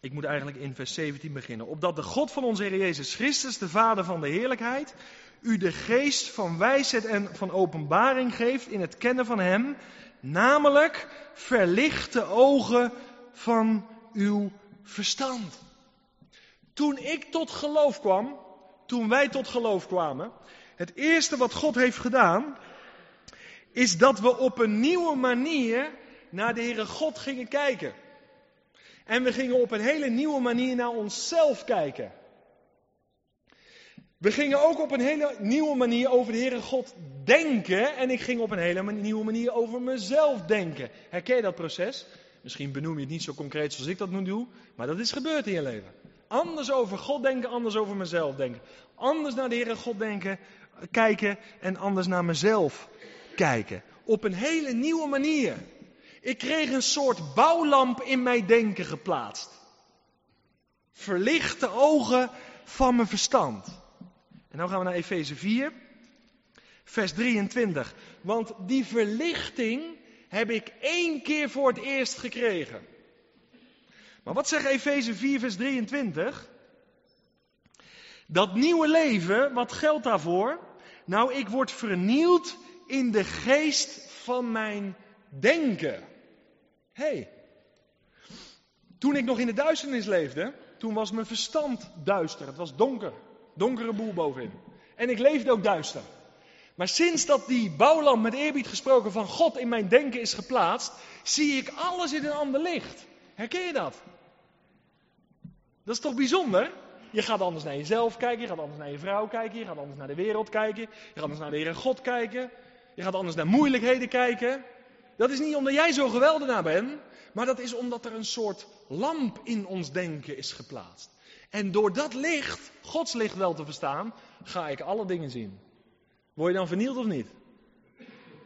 Ik moet eigenlijk in vers 17 beginnen. Opdat de God van onze Heer Jezus Christus, de Vader van de heerlijkheid, u de geest van wijsheid en van openbaring geeft in het kennen van Hem, namelijk verlicht de ogen van uw verstand. Toen ik tot geloof kwam, toen wij tot geloof kwamen, het eerste wat God heeft gedaan, is dat we op een nieuwe manier naar de Heere God gingen kijken. En we gingen op een hele nieuwe manier naar onszelf kijken. We gingen ook op een hele nieuwe manier over de Heere God denken. En ik ging op een hele nieuwe manier over mezelf denken. Herken je dat proces? Misschien benoem je het niet zo concreet zoals ik dat nu doe. Maar dat is gebeurd in je leven. Anders over God denken, anders over mezelf denken. Anders naar de Heere God denken, kijken en anders naar mezelf kijken. Op een hele nieuwe manier. Ik kreeg een soort bouwlamp in mijn denken geplaatst. Verlichte ogen van mijn verstand. Dan gaan we naar Efeze 4, vers 23. Want die verlichting heb ik één keer voor het eerst gekregen. Maar wat zegt Efeze 4, vers 23? Dat nieuwe leven, wat geldt daarvoor? Nou, ik word vernield in de geest van mijn denken. Hé, hey, toen ik nog in de duisternis leefde, toen was mijn verstand duister. Het was donker. Donkere boel bovenin. En ik leefde ook duister. Maar sinds dat die bouwlamp met eerbied gesproken van God in mijn denken is geplaatst, zie ik alles in een ander licht. Herken je dat? Dat is toch bijzonder? Je gaat anders naar jezelf kijken, je gaat anders naar je vrouw kijken, je gaat anders naar de wereld kijken, je gaat anders naar de Heere God kijken, je gaat anders naar moeilijkheden kijken. Dat is niet omdat jij zo geweldenaar bent, maar dat is omdat er een soort lamp in ons denken is geplaatst. En door dat licht, Gods licht wel te verstaan, ga ik alle dingen zien. Word je dan vernield of niet?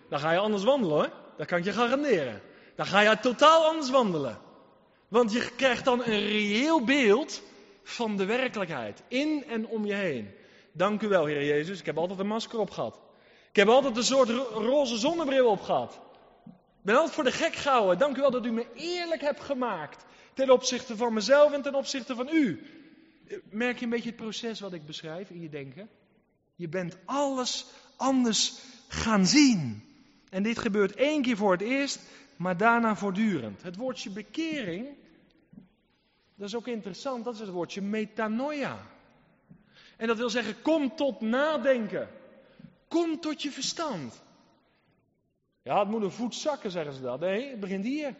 Dan ga je anders wandelen hoor. Dat kan ik je garanderen. Dan ga je totaal anders wandelen. Want je krijgt dan een reëel beeld van de werkelijkheid. In en om je heen. Dank u wel, Heer Jezus. Ik heb altijd een masker op gehad. Ik heb altijd een soort roze zonnebril op gehad. Ik ben altijd voor de gek gehouden. Dank u wel dat u me eerlijk hebt gemaakt. Ten opzichte van mezelf en ten opzichte van u. Merk je een beetje het proces wat ik beschrijf in je denken? Je bent alles anders gaan zien. En dit gebeurt één keer voor het eerst, maar daarna voortdurend. Het woordje bekering, dat is ook interessant, dat is het woordje metanoia. En dat wil zeggen, kom tot nadenken. Kom tot je verstand. Ja, het moet een voet zakken, zeggen ze dat. Nee, het begint hier.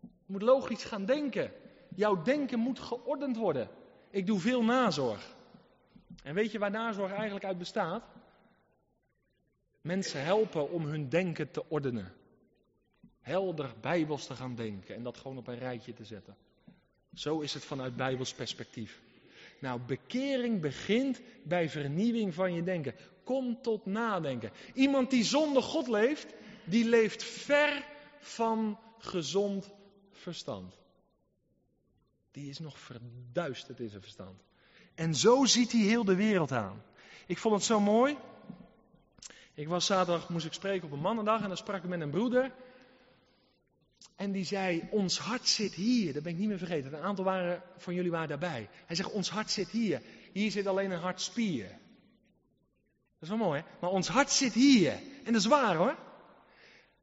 Je moet logisch gaan denken. Jouw denken moet geordend worden. Ik doe veel nazorg. En weet je waar nazorg eigenlijk uit bestaat? Mensen helpen om hun denken te ordenen. Helder bijbels te gaan denken en dat gewoon op een rijtje te zetten. Zo is het vanuit bijbels perspectief. Nou, bekering begint bij vernieuwing van je denken. Kom tot nadenken. Iemand die zonder God leeft, die leeft ver van gezond verstand die is nog verduisterd in zijn verstand. En zo ziet hij heel de wereld aan. Ik vond het zo mooi. Ik was zaterdag, moest ik spreken op een mannendag en dan sprak ik met een broeder. En die zei, ons hart zit hier. Dat ben ik niet meer vergeten. Een aantal waren, van jullie waren daarbij. Hij zegt, ons hart zit hier. Hier zit alleen een hartspier. Dat is wel mooi, hè? Maar ons hart zit hier. En dat is waar, hoor.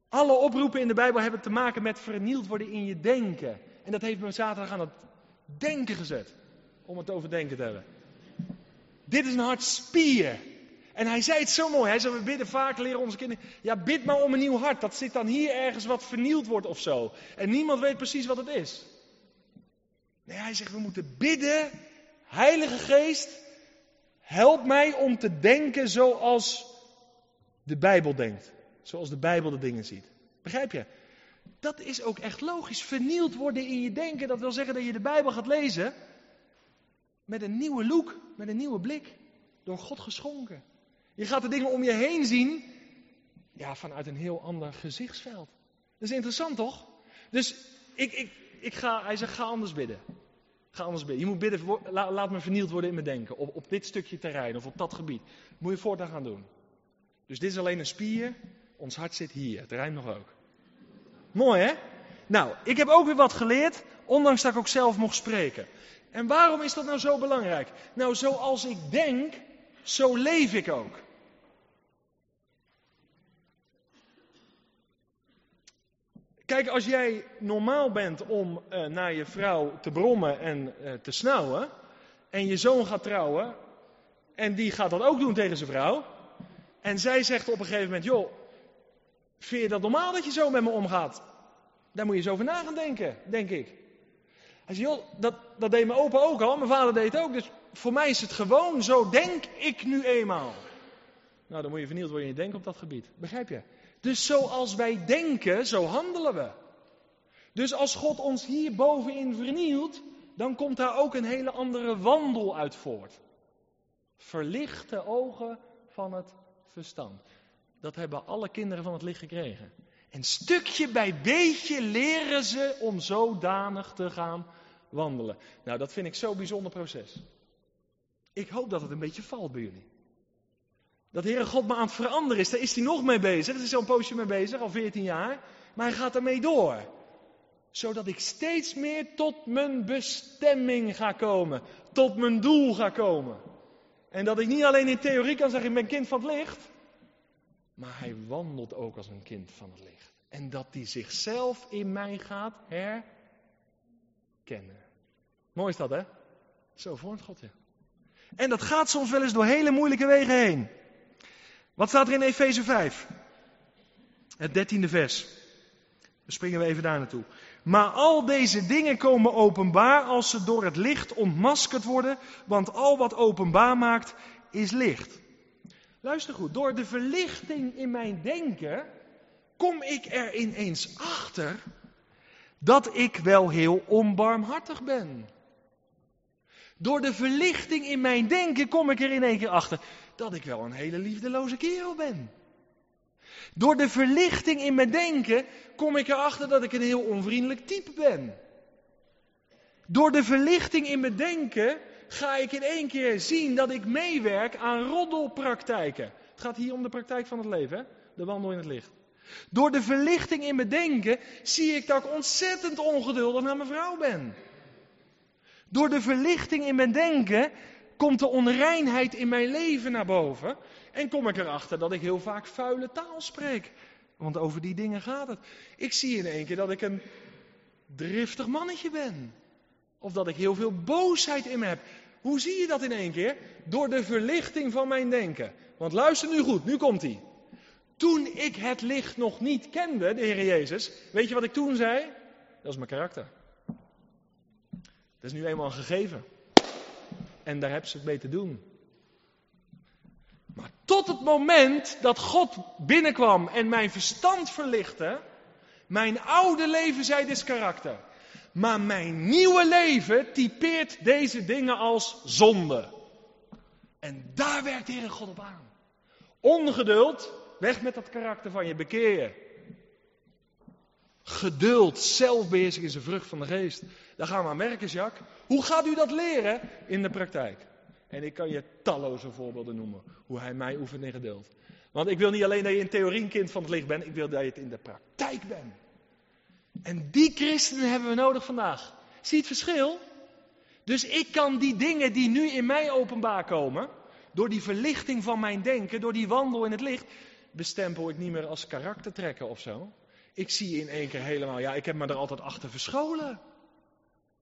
Alle oproepen in de Bijbel hebben te maken met vernield worden in je denken. En dat heeft me zaterdag aan het denken gezet. Om het over denken te hebben. Dit is een hart spier. En hij zei het zo mooi. Hij zei, we bidden vaak, leren onze kinderen. Ja, bid maar om een nieuw hart. Dat zit dan hier ergens wat vernield wordt of zo. En niemand weet precies wat het is. Nee, hij zegt, we moeten bidden. Heilige Geest, help mij om te denken zoals de Bijbel denkt. Zoals de Bijbel de dingen ziet. Begrijp je? Dat is ook echt logisch. Vernield worden in je denken, dat wil zeggen dat je de Bijbel gaat lezen met een nieuwe look, met een nieuwe blik. Door God geschonken. Je gaat de dingen om je heen zien, ja, vanuit een heel ander gezichtsveld. Dat is interessant toch? Dus ik, ik, ik ga, hij zegt, ga anders bidden. Ga anders bidden. Je moet bidden, laat me vernield worden in mijn denken. Op, op dit stukje terrein of op dat gebied. moet je voortaan gaan doen. Dus dit is alleen een spier. Ons hart zit hier. Het rijmt nog ook. Mooi hè? Nou, ik heb ook weer wat geleerd, ondanks dat ik ook zelf mocht spreken. En waarom is dat nou zo belangrijk? Nou, zoals ik denk, zo leef ik ook. Kijk, als jij normaal bent om uh, naar je vrouw te brommen en uh, te snauwen, en je zoon gaat trouwen, en die gaat dat ook doen tegen zijn vrouw, en zij zegt op een gegeven moment, joh, vind je dat normaal dat je zo met me omgaat? Daar moet je eens over na gaan denken, denk ik. Hij zegt, joh, dat, dat deed mijn opa ook al, mijn vader deed het ook, dus voor mij is het gewoon zo, denk ik nu eenmaal. Nou, dan moet je vernield worden in je denken op dat gebied. Begrijp je? Dus zoals wij denken, zo handelen we. Dus als God ons hier bovenin vernielt, dan komt daar ook een hele andere wandel uit voort. Verlichte ogen van het verstand. Dat hebben alle kinderen van het licht gekregen. En stukje bij beetje leren ze om zodanig te gaan wandelen. Nou, dat vind ik zo'n bijzonder proces. Ik hoop dat het een beetje valt bij jullie. Dat Heere God me aan het veranderen is, daar is hij nog mee bezig. Er is een poosje mee bezig, al 14 jaar. Maar hij gaat ermee door. Zodat ik steeds meer tot mijn bestemming ga komen. Tot mijn doel ga komen. En dat ik niet alleen in theorie kan zeggen, ik ben kind van het licht. Maar hij wandelt ook als een kind van het licht. En dat hij zichzelf in mij gaat herkennen. Mooi is dat, hè? Zo vormt God je. En dat gaat soms wel eens door hele moeilijke wegen heen. Wat staat er in Efeze 5? Het dertiende vers. Dan springen we even daar naartoe. Maar al deze dingen komen openbaar als ze door het licht ontmaskerd worden, want al wat openbaar maakt is licht. Luister goed, door de verlichting in mijn denken kom ik er ineens achter dat ik wel heel onbarmhartig ben. Door de verlichting in mijn denken kom ik er in één keer achter dat ik wel een hele liefdeloze kerel ben. Door de verlichting in mijn denken kom ik erachter dat ik een heel onvriendelijk type ben. Door de verlichting in mijn denken ga ik in één keer zien dat ik meewerk aan roddelpraktijken. Het gaat hier om de praktijk van het leven, de wandel in het licht. Door de verlichting in mijn denken zie ik dat ik ontzettend ongeduldig naar mijn vrouw ben. Door de verlichting in mijn denken komt de onreinheid in mijn leven naar boven. En kom ik erachter dat ik heel vaak vuile taal spreek. Want over die dingen gaat het. Ik zie in één keer dat ik een driftig mannetje ben. Of dat ik heel veel boosheid in me heb. Hoe zie je dat in één keer? Door de verlichting van mijn denken. Want luister nu goed, nu komt hij. Toen ik het licht nog niet kende, de Heer Jezus, weet je wat ik toen zei? Dat is mijn karakter. Dat is nu eenmaal een gegeven. En daar hebben ze het mee te doen. Maar tot het moment dat God binnenkwam en mijn verstand verlichtte, mijn oude leven zei dit karakter. Maar mijn nieuwe leven typeert deze dingen als zonde. En daar werkt de Heer God op aan. Ongeduld, weg met dat karakter van je, bekeer je. Geduld, zelfbeheersing is een vrucht van de geest. Daar gaan we aan werken, Jacques. Hoe gaat u dat leren in de praktijk? En ik kan je talloze voorbeelden noemen hoe hij mij oefent in geduld. Want ik wil niet alleen dat je in theorie een kind van het licht bent, ik wil dat je het in de praktijk bent. En die christenen hebben we nodig vandaag. Zie het verschil? Dus ik kan die dingen die nu in mij openbaar komen, door die verlichting van mijn denken, door die wandel in het licht, bestempel ik niet meer als karaktertrekken of zo. Ik zie in één keer helemaal, ja, ik heb me er altijd achter verscholen.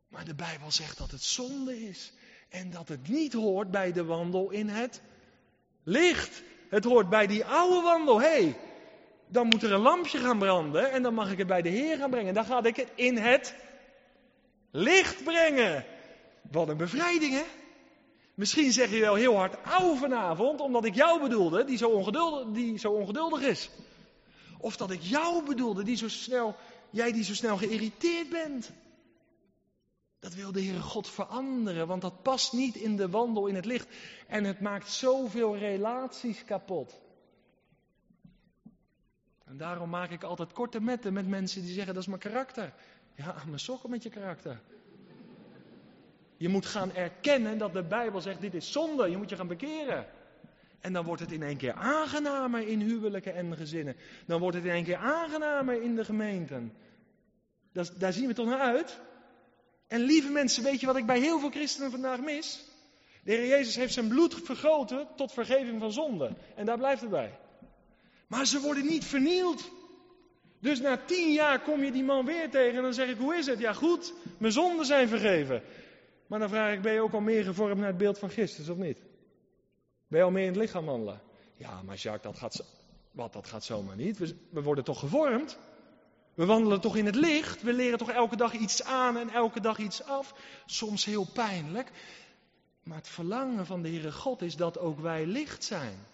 Maar de Bijbel zegt dat het zonde is. En dat het niet hoort bij de wandel in het licht. Het hoort bij die oude wandel. Hé, hey, dan moet er een lampje gaan branden en dan mag ik het bij de Heer gaan brengen. Dan ga ik het in het licht brengen. Wat een bevrijding, hè? Misschien zeg je wel heel hard oude vanavond, omdat ik jou bedoelde, die zo ongeduldig, die zo ongeduldig is. Of dat ik jou bedoelde, die zo snel, jij die zo snel geïrriteerd bent. Dat wil de Heere God veranderen, want dat past niet in de wandel in het licht. En het maakt zoveel relaties kapot. En daarom maak ik altijd korte metten met mensen die zeggen dat is mijn karakter. Ja, mijn sokken met je karakter. Je moet gaan erkennen dat de Bijbel zegt dit is zonde, je moet je gaan bekeren. En dan wordt het in één keer aangenamer in huwelijken en gezinnen. Dan wordt het in één keer aangenamer in de gemeenten. Dat, daar zien we toch naar uit? En lieve mensen, weet je wat ik bij heel veel christenen vandaag mis? De Heer Jezus heeft zijn bloed vergoten tot vergeving van zonde. En daar blijft het bij. Maar ze worden niet vernield. Dus na tien jaar kom je die man weer tegen en dan zeg ik, hoe is het? Ja goed, mijn zonden zijn vergeven. Maar dan vraag ik, ben je ook al meer gevormd naar het beeld van Christus of niet? Ben je al meer in het lichaam wandelen? Ja, maar Jacques, dat gaat, wat, dat gaat zomaar niet. We, we worden toch gevormd? We wandelen toch in het licht? We leren toch elke dag iets aan en elke dag iets af? Soms heel pijnlijk. Maar het verlangen van de Heere God is dat ook wij licht zijn.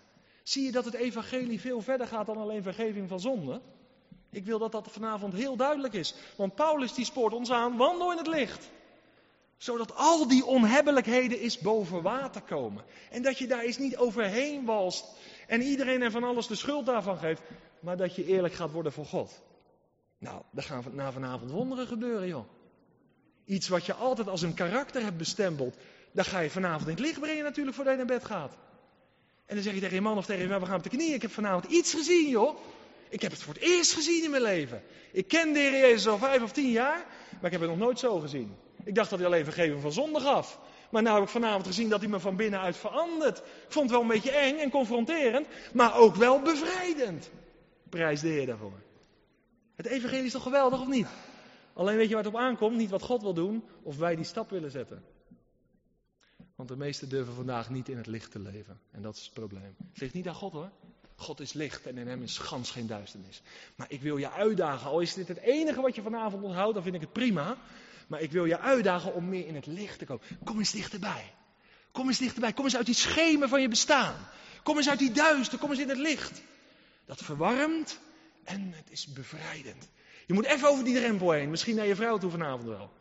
Zie je dat het evangelie veel verder gaat dan alleen vergeving van zonde? Ik wil dat dat vanavond heel duidelijk is. Want Paulus die spoort ons aan, wandel in het licht. Zodat al die onhebbelijkheden eens boven water komen. En dat je daar eens niet overheen walst. En iedereen en van alles de schuld daarvan geeft. Maar dat je eerlijk gaat worden voor God. Nou, er gaan na vanavond wonderen gebeuren, joh. Iets wat je altijd als een karakter hebt bestempeld. Dat ga je vanavond in het licht brengen natuurlijk voordat je naar bed gaat. En dan zeg je tegen je man of tegen je man, we gaan op de knieën. Ik heb vanavond iets gezien, joh. Ik heb het voor het eerst gezien in mijn leven. Ik ken de Heer Jezus al vijf of tien jaar, maar ik heb het nog nooit zo gezien. Ik dacht dat hij alleen vergeving van zonde gaf. Maar nu heb ik vanavond gezien dat hij me van binnenuit verandert. Ik vond het wel een beetje eng en confronterend, maar ook wel bevrijdend. Prijs de Heer daarvoor. Het evangelie is toch geweldig of niet? Alleen weet je waar het op aankomt, niet wat God wil doen, of wij die stap willen zetten. Want de meesten durven vandaag niet in het licht te leven. En dat is het probleem. Het ligt niet aan God hoor. God is licht en in hem is gans geen duisternis. Maar ik wil je uitdagen, al is dit het enige wat je vanavond onthoudt, dan vind ik het prima. Maar ik wil je uitdagen om meer in het licht te komen. Kom eens dichterbij. Kom eens dichterbij. Kom eens uit die schemen van je bestaan. Kom eens uit die duister. Kom eens in het licht. Dat verwarmt en het is bevrijdend. Je moet even over die drempel heen. Misschien naar je vrouw toe vanavond wel.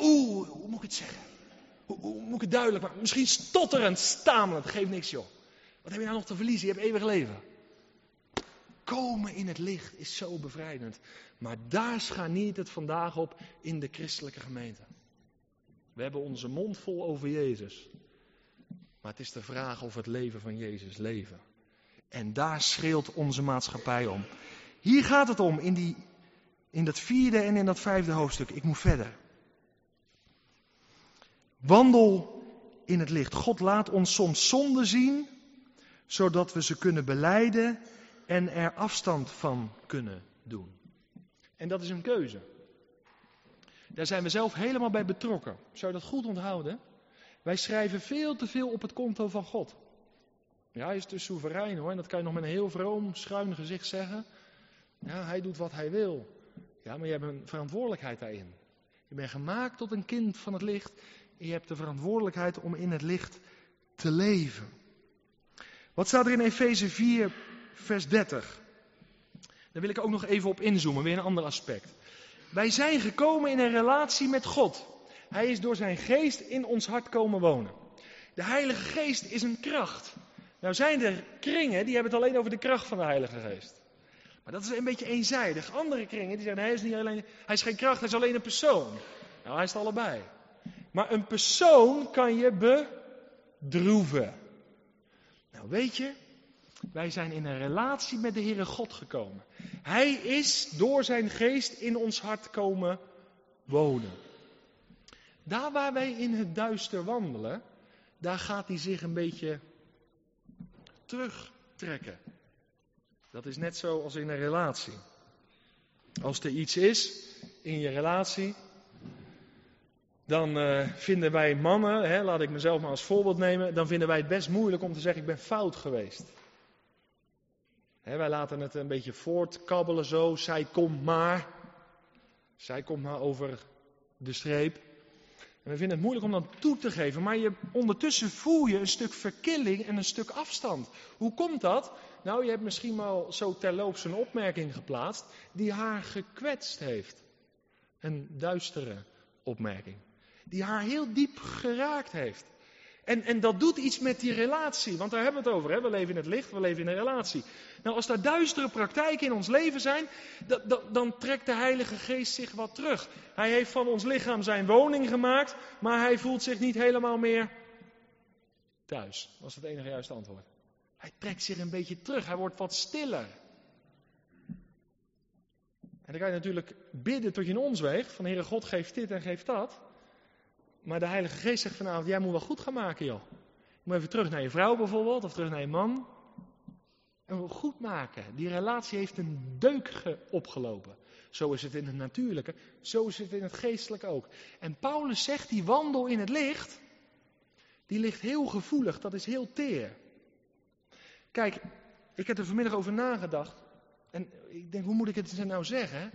Oeh, hoe moet ik het zeggen? Hoe, moet ik het duidelijk maken? Misschien stotterend, stamelend. Geef niks joh. Wat heb je nou nog te verliezen? Je hebt eeuwig leven. Komen in het licht is zo bevrijdend. Maar daar scharniert het vandaag op in de christelijke gemeente. We hebben onze mond vol over Jezus. Maar het is de vraag of het leven van Jezus leven. En daar schreeuwt onze maatschappij om. Hier gaat het om in, die, in dat vierde en in dat vijfde hoofdstuk. Ik moet verder. Wandel in het licht. God laat ons soms zonde zien, zodat we ze kunnen beleiden en er afstand van kunnen doen. En dat is een keuze. Daar zijn we zelf helemaal bij betrokken. Zou je dat goed onthouden? Wij schrijven veel te veel op het konto van God. Ja, hij is dus soeverein hoor. En dat kan je nog met een heel vroom, schuin gezicht zeggen. Ja, hij doet wat hij wil. Ja, maar je hebt een verantwoordelijkheid daarin. Je bent gemaakt tot een kind van het licht. Je hebt de verantwoordelijkheid om in het licht te leven. Wat staat er in Efeze 4, vers 30? Daar wil ik ook nog even op inzoomen, weer een ander aspect. Wij zijn gekomen in een relatie met God. Hij is door zijn geest in ons hart komen wonen. De Heilige Geest is een kracht. Nou zijn er kringen die hebben het alleen over de kracht van de Heilige Geest. Maar dat is een beetje eenzijdig. Andere kringen die zeggen hij is, niet alleen, hij is geen kracht, hij is alleen een persoon. Nou, hij is het allebei. Maar een persoon kan je bedroeven. Nou weet je, wij zijn in een relatie met de Heere God gekomen. Hij is door zijn geest in ons hart komen wonen. Daar waar wij in het duister wandelen, daar gaat hij zich een beetje terugtrekken. Dat is net zo als in een relatie. Als er iets is in je relatie, dan uh, vinden wij mannen, hè, laat ik mezelf maar als voorbeeld nemen, dan vinden wij het best moeilijk om te zeggen ik ben fout geweest. Hè, wij laten het een beetje voortkabbelen zo, zij komt maar, zij komt maar over de streep. En we vinden het moeilijk om dat toe te geven, maar je, ondertussen voel je een stuk verkilling en een stuk afstand. Hoe komt dat? Nou, je hebt misschien wel zo terloops een opmerking geplaatst die haar gekwetst heeft. Een duistere opmerking. Die haar heel diep geraakt heeft. En, en dat doet iets met die relatie, want daar hebben we het over. Hè? We leven in het licht, we leven in een relatie. Nou, als daar duistere praktijken in ons leven zijn, dan trekt de Heilige Geest zich wat terug. Hij heeft van ons lichaam zijn woning gemaakt, maar hij voelt zich niet helemaal meer thuis. Dat is het enige juiste antwoord. Hij trekt zich een beetje terug, hij wordt wat stiller. En dan kan je natuurlijk bidden tot je in ons weegt, van Heere God geeft dit en geeft dat. Maar de Heilige Geest zegt vanavond, jij moet wel goed gaan maken joh. Moet even terug naar je vrouw bijvoorbeeld, of terug naar je man. En goed maken. Die relatie heeft een deuk opgelopen. Zo is het in het natuurlijke, zo is het in het geestelijke ook. En Paulus zegt, die wandel in het licht, die ligt heel gevoelig, dat is heel teer. Kijk, ik heb er vanmiddag over nagedacht. En ik denk, hoe moet ik het nou zeggen?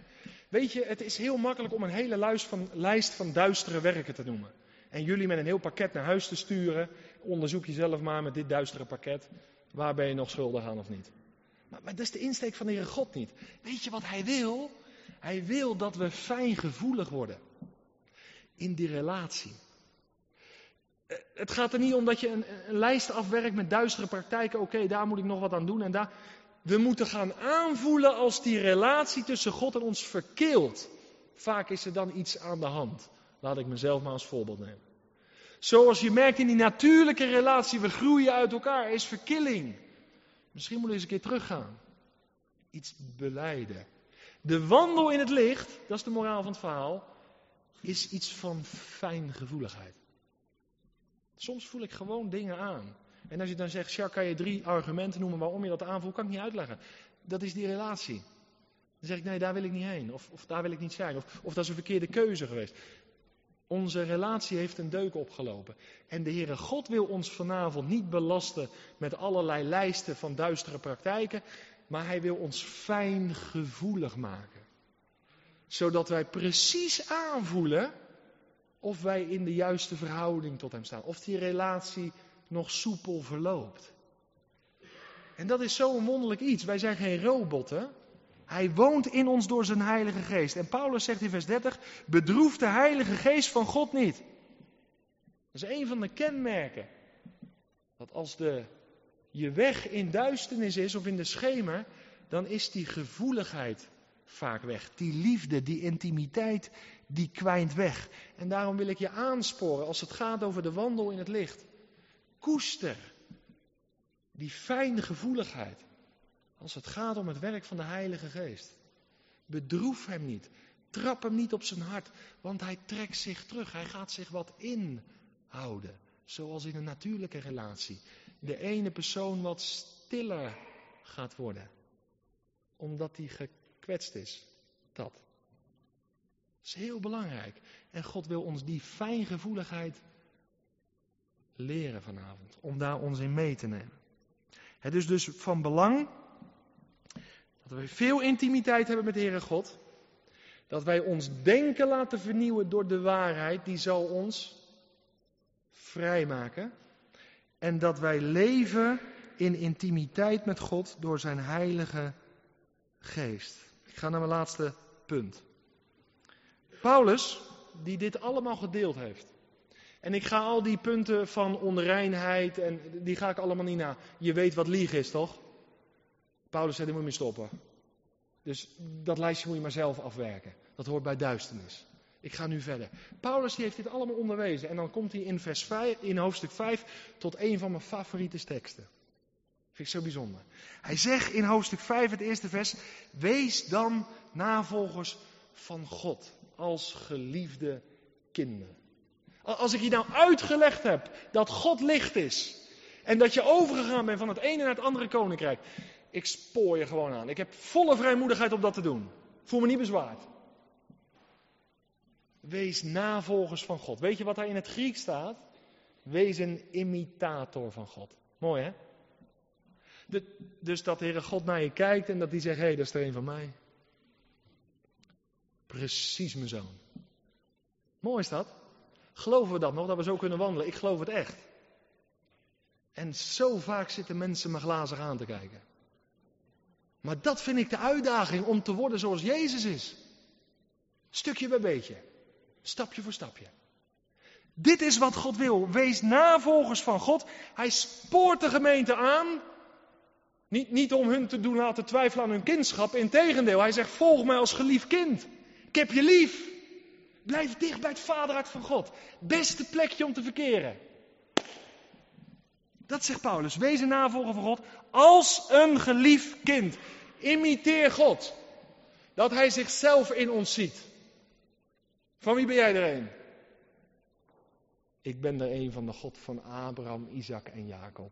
Weet je, het is heel makkelijk om een hele lijst van, lijst van duistere werken te noemen. En jullie met een heel pakket naar huis te sturen. Onderzoek jezelf maar met dit duistere pakket. Waar ben je nog schuldig aan of niet? Maar, maar dat is de insteek van de Heere God niet. Weet je wat Hij wil? Hij wil dat we fijngevoelig worden. In die relatie. Eh, het gaat er niet om dat je een, lijst afwerkt met duistere praktijken. Oké, daar moet ik nog wat aan doen en daar. We moeten gaan aanvoelen als die relatie tussen God en ons verkeelt. Vaak is er dan iets aan de hand. Laat ik mezelf maar als voorbeeld nemen. Zoals je merkt in die natuurlijke relatie, we groeien uit elkaar, is verkilling. Misschien moet je eens een keer teruggaan. Iets beleiden. De wandel in het licht, dat is de moraal van het verhaal, is iets van fijngevoeligheid. Soms voel ik gewoon dingen aan. En als je dan zegt, Jacques, kan je drie argumenten noemen waarom je dat aanvoelt, kan ik niet uitleggen. Dat is die relatie. Dan zeg ik, nee, daar wil ik niet heen. Of, of daar wil ik niet zijn. Of, of dat is een verkeerde keuze geweest. Onze relatie heeft een deuk opgelopen. En de Heere God wil ons vanavond niet belasten met allerlei lijsten van duistere praktijken. Maar hij wil ons fijngevoelig maken. Zodat wij precies aanvoelen of wij in de juiste verhouding tot hem staan. Of die relatie nog soepel verloopt. En dat is zo'n wonderlijk iets. Wij zijn geen robotten. Hij woont in ons door zijn Heilige Geest. En Paulus zegt in vers 30: bedroef de Heilige Geest van God niet. Dat is een van de kenmerken. Dat als de, je weg in duisternis is of in de schemer, dan is die gevoeligheid vaak weg. Die liefde, die intimiteit, die kwijnt weg. En daarom wil ik je aansporen als het gaat over de wandel in het licht. Koester die fijne gevoeligheid. Als het gaat om het werk van de Heilige Geest. Bedroef hem niet. Trap hem niet op zijn hart, want hij trekt zich terug. Hij gaat zich wat inhouden. Zoals in een natuurlijke relatie. De ene persoon wat stiller gaat worden. Omdat hij gekwetst is. Dat. Dat is heel belangrijk. En God wil ons die fijngevoeligheid leren vanavond. Om daar ons in mee te nemen. Het is dus van belang dat wij veel intimiteit hebben met de Heere God. Dat wij ons denken laten vernieuwen door de waarheid, die zal ons vrijmaken. En dat wij leven in intimiteit met God door zijn Heilige Geest. Ik ga naar mijn laatste punt. Paulus, die dit allemaal gedeeld heeft. En ik ga al die punten van onreinheid, en die ga ik allemaal niet na. Je weet wat liegen is, toch? Paulus zei, daar moet je stoppen. Dus dat lijstje moet je maar zelf afwerken. Dat hoort bij duisternis. Ik ga nu verder. Paulus die heeft dit allemaal onderwezen. En dan komt hij in, vers 5, in hoofdstuk 5 tot een van mijn favoriete teksten. Vind ik zo bijzonder. Hij zegt in hoofdstuk 5, het eerste vers. Wees dan navolgers van God als geliefde kinderen. Als ik je nou uitgelegd heb dat God licht is. En dat je overgegaan bent van het ene naar het andere koninkrijk. Ik spoor je gewoon aan. Ik heb volle vrijmoedigheid om dat te doen. Voel me niet bezwaard. Wees navolgers van God. Weet je wat daar in het Griek staat? Wees een imitator van God. Mooi hè? dus dat de Heere God naar je kijkt en dat hij zegt, hé, hey, dat is er een van mij. Precies mijn zoon. Mooi is dat? Geloven we dat nog, dat we zo kunnen wandelen? Ik geloof het echt. En zo vaak zitten mensen me glazig aan te kijken. Maar dat vind ik de uitdaging om te worden zoals Jezus is. Stukje bij beetje. Stapje voor stapje. Dit is wat God wil. Wees navolgers van God. Hij spoort de gemeente aan. Niet, niet om hun te doen laten twijfelen aan hun kindschap. Integendeel, hij zegt: Volg mij als geliefd kind. Ik heb je lief. Blijf dicht bij het vaderhart van God. Beste plekje om te verkeren. Dat zegt Paulus. Wees een navolger van God als een geliefd kind. Imiteer God. Dat hij zichzelf in ons ziet. Van wie ben jij er een? Ik ben er een van de God van Abraham, Isaac en Jacob.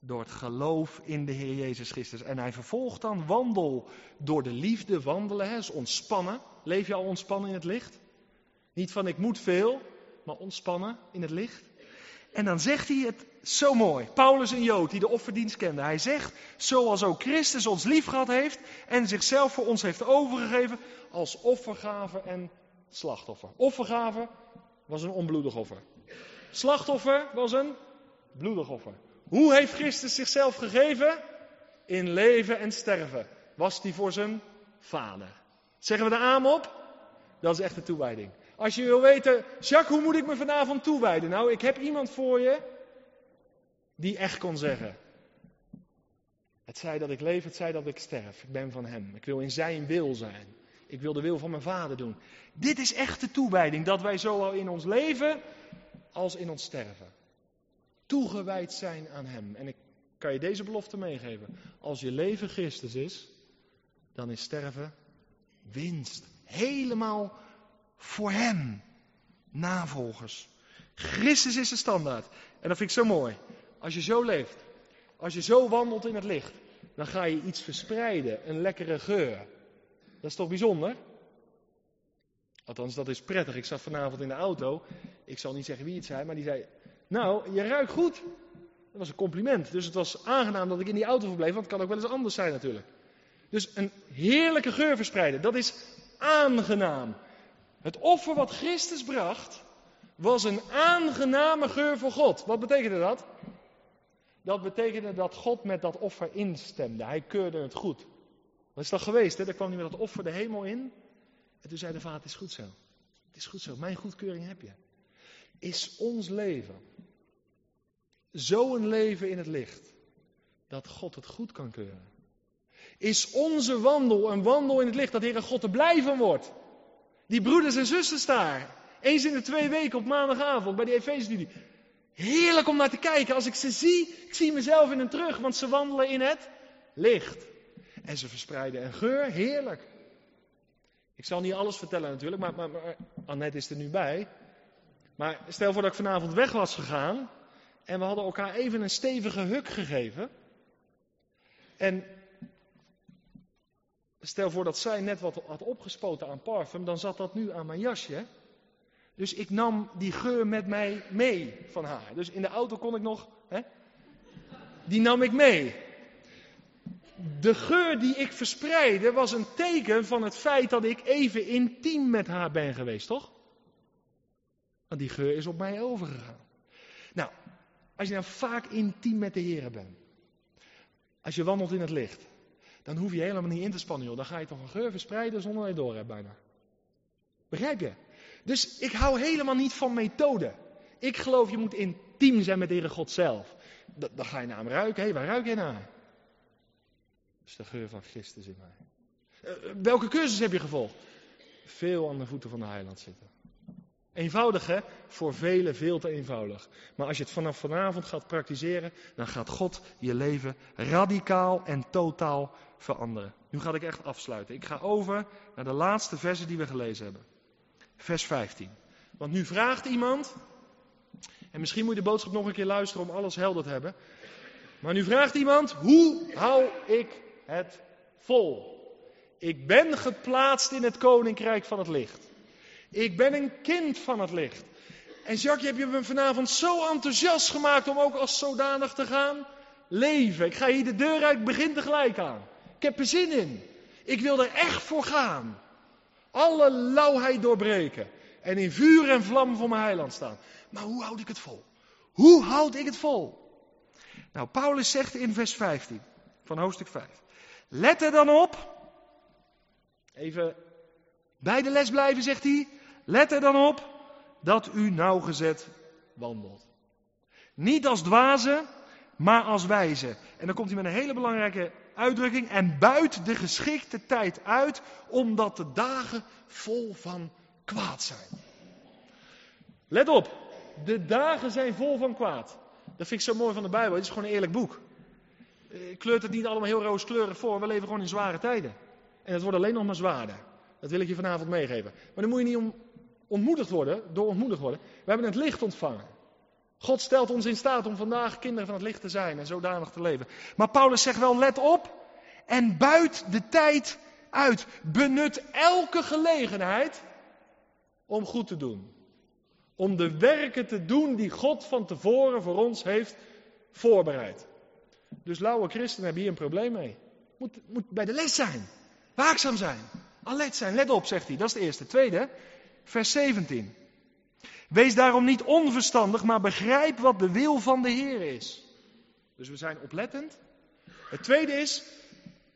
Door het geloof in de Heer Jezus Christus. En hij vervolgt dan wandel door de liefde wandelen. Hè, is ontspannen. Leef je al ontspannen in het licht? Niet van ik moet veel, maar ontspannen in het licht. En dan zegt hij het zo mooi. Paulus een Jood die de offerdienst kende. Hij zegt, zoals ook Christus ons lief gehad heeft en zichzelf voor ons heeft overgegeven als offergave en slachtoffer. Offergave was een onbloedig offer. Slachtoffer was een bloedig offer. Hoe heeft Christus zichzelf gegeven? In leven en sterven. Was hij voor zijn vader. Zeggen we de aam op? Dat is echt de toewijding. Als je wil weten, Jacques, hoe moet ik me vanavond toewijden? Nou, ik heb iemand voor je die echt kon zeggen. Het zij dat ik leef, het zij dat ik sterf. Ik ben van Hem. Ik wil in Zijn wil zijn. Ik wil de wil van mijn Vader doen. Dit is echt de toewijding, dat wij zowel in ons leven als in ons sterven toegewijd zijn aan Hem. En ik kan je deze belofte meegeven. Als je leven Christus is, dan is sterven winst. Helemaal voor Hem. Navolgers. Christus is de standaard. En dat vind ik zo mooi. Als je zo leeft, als je zo wandelt in het licht, dan ga je iets verspreiden, een lekkere geur. Dat is toch bijzonder? Althans, dat is prettig. Ik zat vanavond in de auto. Ik zal niet zeggen wie het zei, maar die zei: Nou, je ruikt goed. Dat was een compliment. Dus het was aangenaam dat ik in die auto verbleef, want het kan ook wel eens anders zijn natuurlijk. Dus een heerlijke geur verspreiden, dat is aangenaam. Het offer wat Christus bracht, was een aangename geur voor God. Wat betekende dat? Dat betekende dat God met dat offer instemde. Hij keurde het goed. Dat is toch geweest, hè? Daar kwam hij met dat offer de hemel in. En toen zei de vader, het is goed zo. Het is goed zo, mijn goedkeuring heb je. Is ons leven zo'n leven in het licht dat God het goed kan keuren? Is onze wandel een wandel in het licht dat Heere God er blij van wordt? Die broeders en zusters daar, eens in de twee weken op maandagavond bij die Efeze-studie. Heerlijk om naar te kijken. Als ik ze zie, ik zie mezelf in hen terug, want ze wandelen in het licht. En ze verspreiden een geur, heerlijk. Ik zal niet alles vertellen natuurlijk, maar, maar, maar Annette is er nu bij. Maar stel voor dat ik vanavond weg was gegaan en we hadden elkaar even een stevige huk gegeven. En stel voor dat zij net wat had opgespoten aan parfum, dan zat dat nu aan mijn jasje. Dus ik nam die geur met mij mee van haar. Dus in de auto kon ik nog, hè, die nam ik mee. De geur die ik verspreidde was een teken van het feit dat ik even intiem met haar ben geweest, toch? Want die geur is op mij overgegaan. Nou, als je nou vaak intiem met de Heer bent, als je wandelt in het licht, dan hoef je helemaal niet in te spannen, joh. Dan ga je toch een geur verspreiden zonder dat je door hebt bijna. Begrijp je? Dus ik hou helemaal niet van methode. Ik geloof je moet intiem zijn met de God zelf. Dan ga je naar hem ruiken. Hé, waar ruik je naar? Dat is de geur van Christus in mij. Uh, welke cursus heb je gevolgd? Veel aan de voeten van de heiland zitten. Eenvoudig hè? Voor velen veel te eenvoudig. Maar als je het vanaf vanavond gaat praktiseren, dan gaat God je leven radicaal en totaal veranderen. Nu ga ik echt afsluiten. Ik ga over naar de laatste versen die we gelezen hebben. Vers 15. Want nu vraagt iemand, en misschien moet je de boodschap nog een keer luisteren om alles helder te hebben. Maar nu vraagt iemand, hoe hou ik het vol? Ik ben geplaatst in het koninkrijk van het licht. Ik ben een kind van het licht. En Jacques, je me vanavond zo enthousiast gemaakt om ook als zodanig te gaan leven. Ik ga hier de deur uit, ik begin tegelijk aan. Ik heb er zin in. Ik wil er echt voor gaan. Alle lauwheid doorbreken. En in vuur en vlam voor mijn heiland staan. Maar hoe houd ik het vol? Hoe houd ik het vol? Nou, Paulus zegt in vers 15 van hoofdstuk 5. Let er dan op. Even bij de les blijven, zegt hij. Let er dan op dat u nauwgezet wandelt. Niet als dwazen, maar als wijze. En dan komt hij met een hele belangrijke uitdrukking. En buit de geschikte tijd uit, omdat de dagen vol van kwaad zijn. Let op, de dagen zijn vol van kwaad. Dat vind ik zo mooi van de Bijbel. Het is gewoon een eerlijk boek. Eh, kleurt het niet allemaal heel rooskleurig voor. We leven gewoon in zware tijden. En het wordt alleen nog maar zwaarder. Dat wil ik je vanavond meegeven. Maar dan moet je niet ontmoedigd worden, door ontmoedigd worden. We hebben het licht ontvangen. God stelt ons in staat om vandaag kinderen van het licht te zijn en zodanig te leven. Maar Paulus zegt wel, let op en buit de tijd uit. Benut elke gelegenheid om goed te doen. Om de werken te doen die God van tevoren voor ons heeft voorbereid. Dus lauwe christenen hebben hier een probleem mee. Moet, moet bij de les zijn. Waakzaam zijn. Alert zijn. Let op, zegt hij. Dat is de eerste. Tweede, vers 17. Wees daarom niet onverstandig, maar begrijp wat de wil van de Heer is. Dus we zijn oplettend. Het tweede is,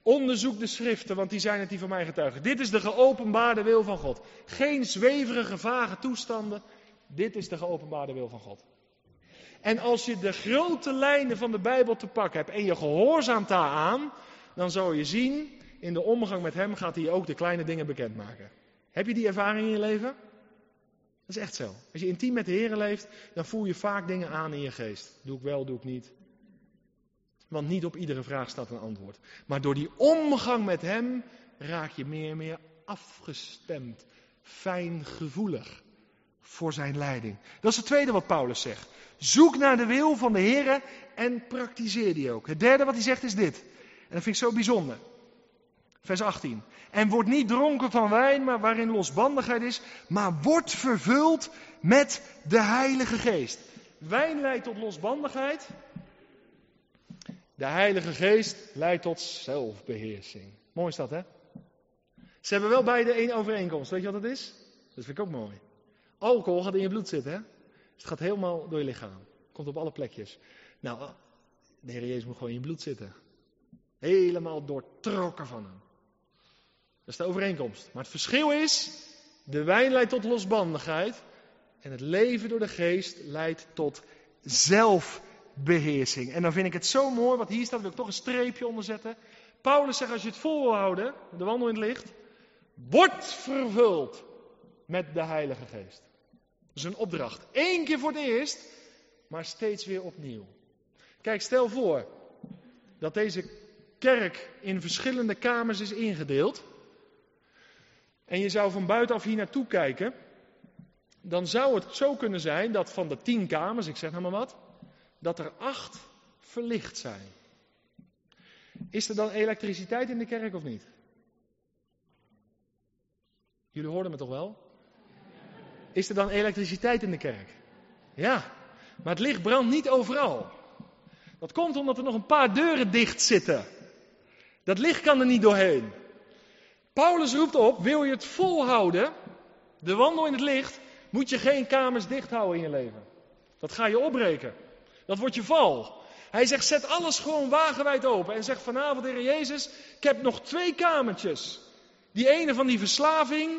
onderzoek de schriften, want die zijn het die van mij getuigen. Dit is de geopenbaarde wil van God. Geen zweverige, vage toestanden. Dit is de geopenbaarde wil van God. En als je de grote lijnen van de Bijbel te pakken hebt en je gehoorzaamt daaraan, dan zal je zien, in de omgang met Hem gaat hij ook de kleine dingen bekendmaken. Heb je die ervaring in je leven? Dat is echt zo. Als je intiem met de Heer leeft, dan voel je vaak dingen aan in je geest. Doe ik wel, doe ik niet. Want niet op iedere vraag staat een antwoord. Maar door die omgang met Hem raak je meer en meer afgestemd, fijngevoelig voor Zijn leiding. Dat is het tweede wat Paulus zegt. Zoek naar de wil van de Heer en praktiseer die ook. Het derde wat hij zegt is dit. En dat vind ik zo bijzonder. Vers 18. En word niet dronken van wijn, maar waarin losbandigheid is, maar word vervuld met de Heilige Geest. Wijn leidt tot losbandigheid. De Heilige Geest leidt tot zelfbeheersing. Mooi is dat, hè? Ze hebben wel beide één overeenkomst. Weet je wat dat is? Dat vind ik ook mooi. Alcohol gaat in je bloed zitten, hè? Het gaat helemaal door je lichaam. Komt op alle plekjes. Nou, de Heer Jezus moet gewoon in je bloed zitten. Helemaal doortrokken van hem. Dat is de overeenkomst. Maar het verschil is, de wijn leidt tot losbandigheid en het leven door de geest leidt tot zelfbeheersing. En dan vind ik het zo mooi, wat hier staat, wil ik toch een streepje onder zetten. Paulus zegt, als je het vol wil houden, de wandel in het licht, wordt vervuld met de Heilige Geest. Dat is een opdracht. Eén keer voor het eerst, maar steeds weer opnieuw. Kijk, stel voor dat deze kerk in verschillende kamers is ingedeeld. En je zou van buitenaf hier naartoe kijken. Dan zou het zo kunnen zijn dat van de tien kamers, ik zeg nou maar wat, dat er acht verlicht zijn. Is er dan elektriciteit in de kerk of niet? Jullie hoorden me toch wel? Is er dan elektriciteit in de kerk? Ja, maar het licht brandt niet overal. Dat komt omdat er nog een paar deuren dicht zitten. Dat licht kan er niet doorheen. Paulus roept op, wil je het volhouden, de wandel in het licht, moet je geen kamers dicht houden in je leven. Dat ga je opbreken. Dat wordt je val. Hij zegt, zet alles gewoon wagenwijd open. En zegt vanavond, Heer Jezus, ik heb nog twee kamertjes. Die ene van die verslaving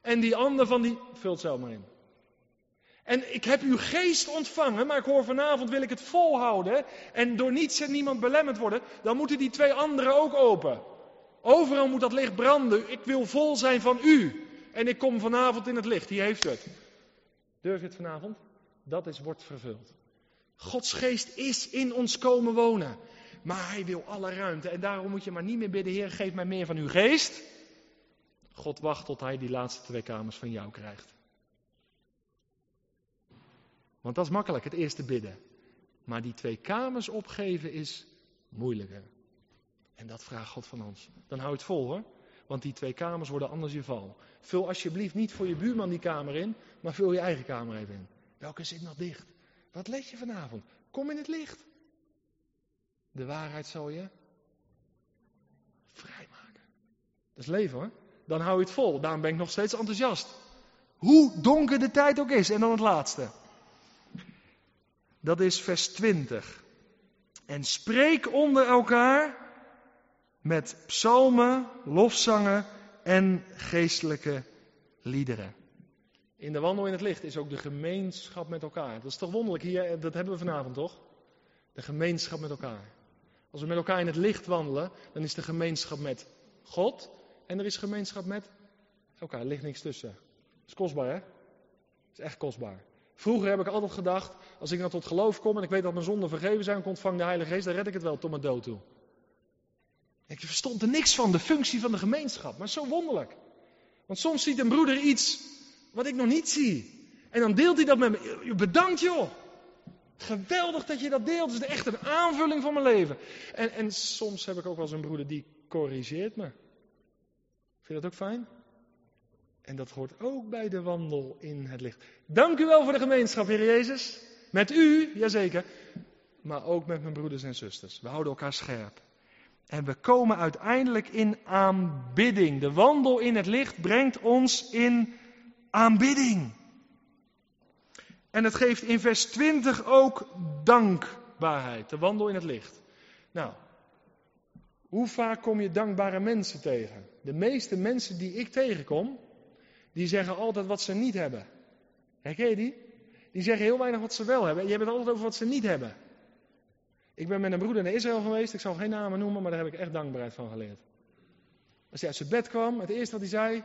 en die andere van die... Vult zelf maar in. En ik heb uw geest ontvangen, maar ik hoor vanavond wil ik het volhouden. En door niets en niemand belemmerd worden. Dan moeten die twee anderen ook open. Overal moet dat licht branden. Ik wil vol zijn van u. En ik kom vanavond in het licht. Hier heeft u het. Durf je het vanavond? Dat is wordt vervuld. Gods geest is in ons komen wonen. Maar hij wil alle ruimte. En daarom moet je maar niet meer bidden, Heer, geef mij meer van uw geest. God wacht tot hij die laatste twee kamers van jou krijgt. Want dat is makkelijk, het eerste bidden. Maar die twee kamers opgeven is moeilijker. En dat vraagt God van ons. Dan hou het vol hoor. Want die twee kamers worden anders je val. Vul alsjeblieft niet voor je buurman die kamer in, maar vul je eigen kamer even in. Welke zit nog dicht? Wat let je vanavond? Kom in het licht. De waarheid zal je vrijmaken. Dat is leven hoor. Dan hou je het vol. Daarom ben ik nog steeds enthousiast. Hoe donker de tijd ook is. En dan het laatste. Dat is vers 20. En spreek onder elkaar met psalmen, lofzangen en geestelijke liederen. In de wandel in het licht is ook de gemeenschap met elkaar. Dat is toch wonderlijk hier, dat hebben we vanavond toch? De gemeenschap met elkaar. Als we met elkaar in het licht wandelen, dan is de gemeenschap met God en er is gemeenschap met elkaar. Er ligt niks tussen. Dat is kostbaar hè? Dat is echt kostbaar. Vroeger heb ik altijd gedacht, als ik dan tot geloof kom en ik weet dat mijn zonden vergeven zijn, ik ontvang de Heilige Geest, dan red ik het wel tot mijn dood toe. Ik verstond er niks van, de functie van de gemeenschap. Maar zo wonderlijk. Want soms ziet een broeder iets wat ik nog niet zie. En dan deelt hij dat met me. Bedankt joh. Geweldig dat je dat deelt. Het is echt een aanvulling van mijn leven. En, en soms heb ik ook wel eens een broeder die corrigeert me. Vind je dat ook fijn? En dat hoort ook bij de wandel in het licht. Dank u wel voor de gemeenschap, Heer Jezus. Met u, jazeker. Maar ook met mijn broeders en zusters. We houden elkaar scherp. En we komen uiteindelijk in aanbidding. De wandel in het licht brengt ons in aanbidding. En het geeft in vers 20 ook dankbaarheid. De wandel in het licht. Nou, hoe vaak kom je dankbare mensen tegen? De meeste mensen die ik tegenkom, die zeggen altijd wat ze niet hebben. Herken je die? Die zeggen heel weinig wat ze wel hebben. Je hebt het altijd over wat ze niet hebben. Ik ben met een broeder naar Israël geweest. Ik zal geen namen noemen, maar daar heb ik echt dankbaarheid van geleerd. Als hij uit zijn bed kwam, het eerste wat hij zei.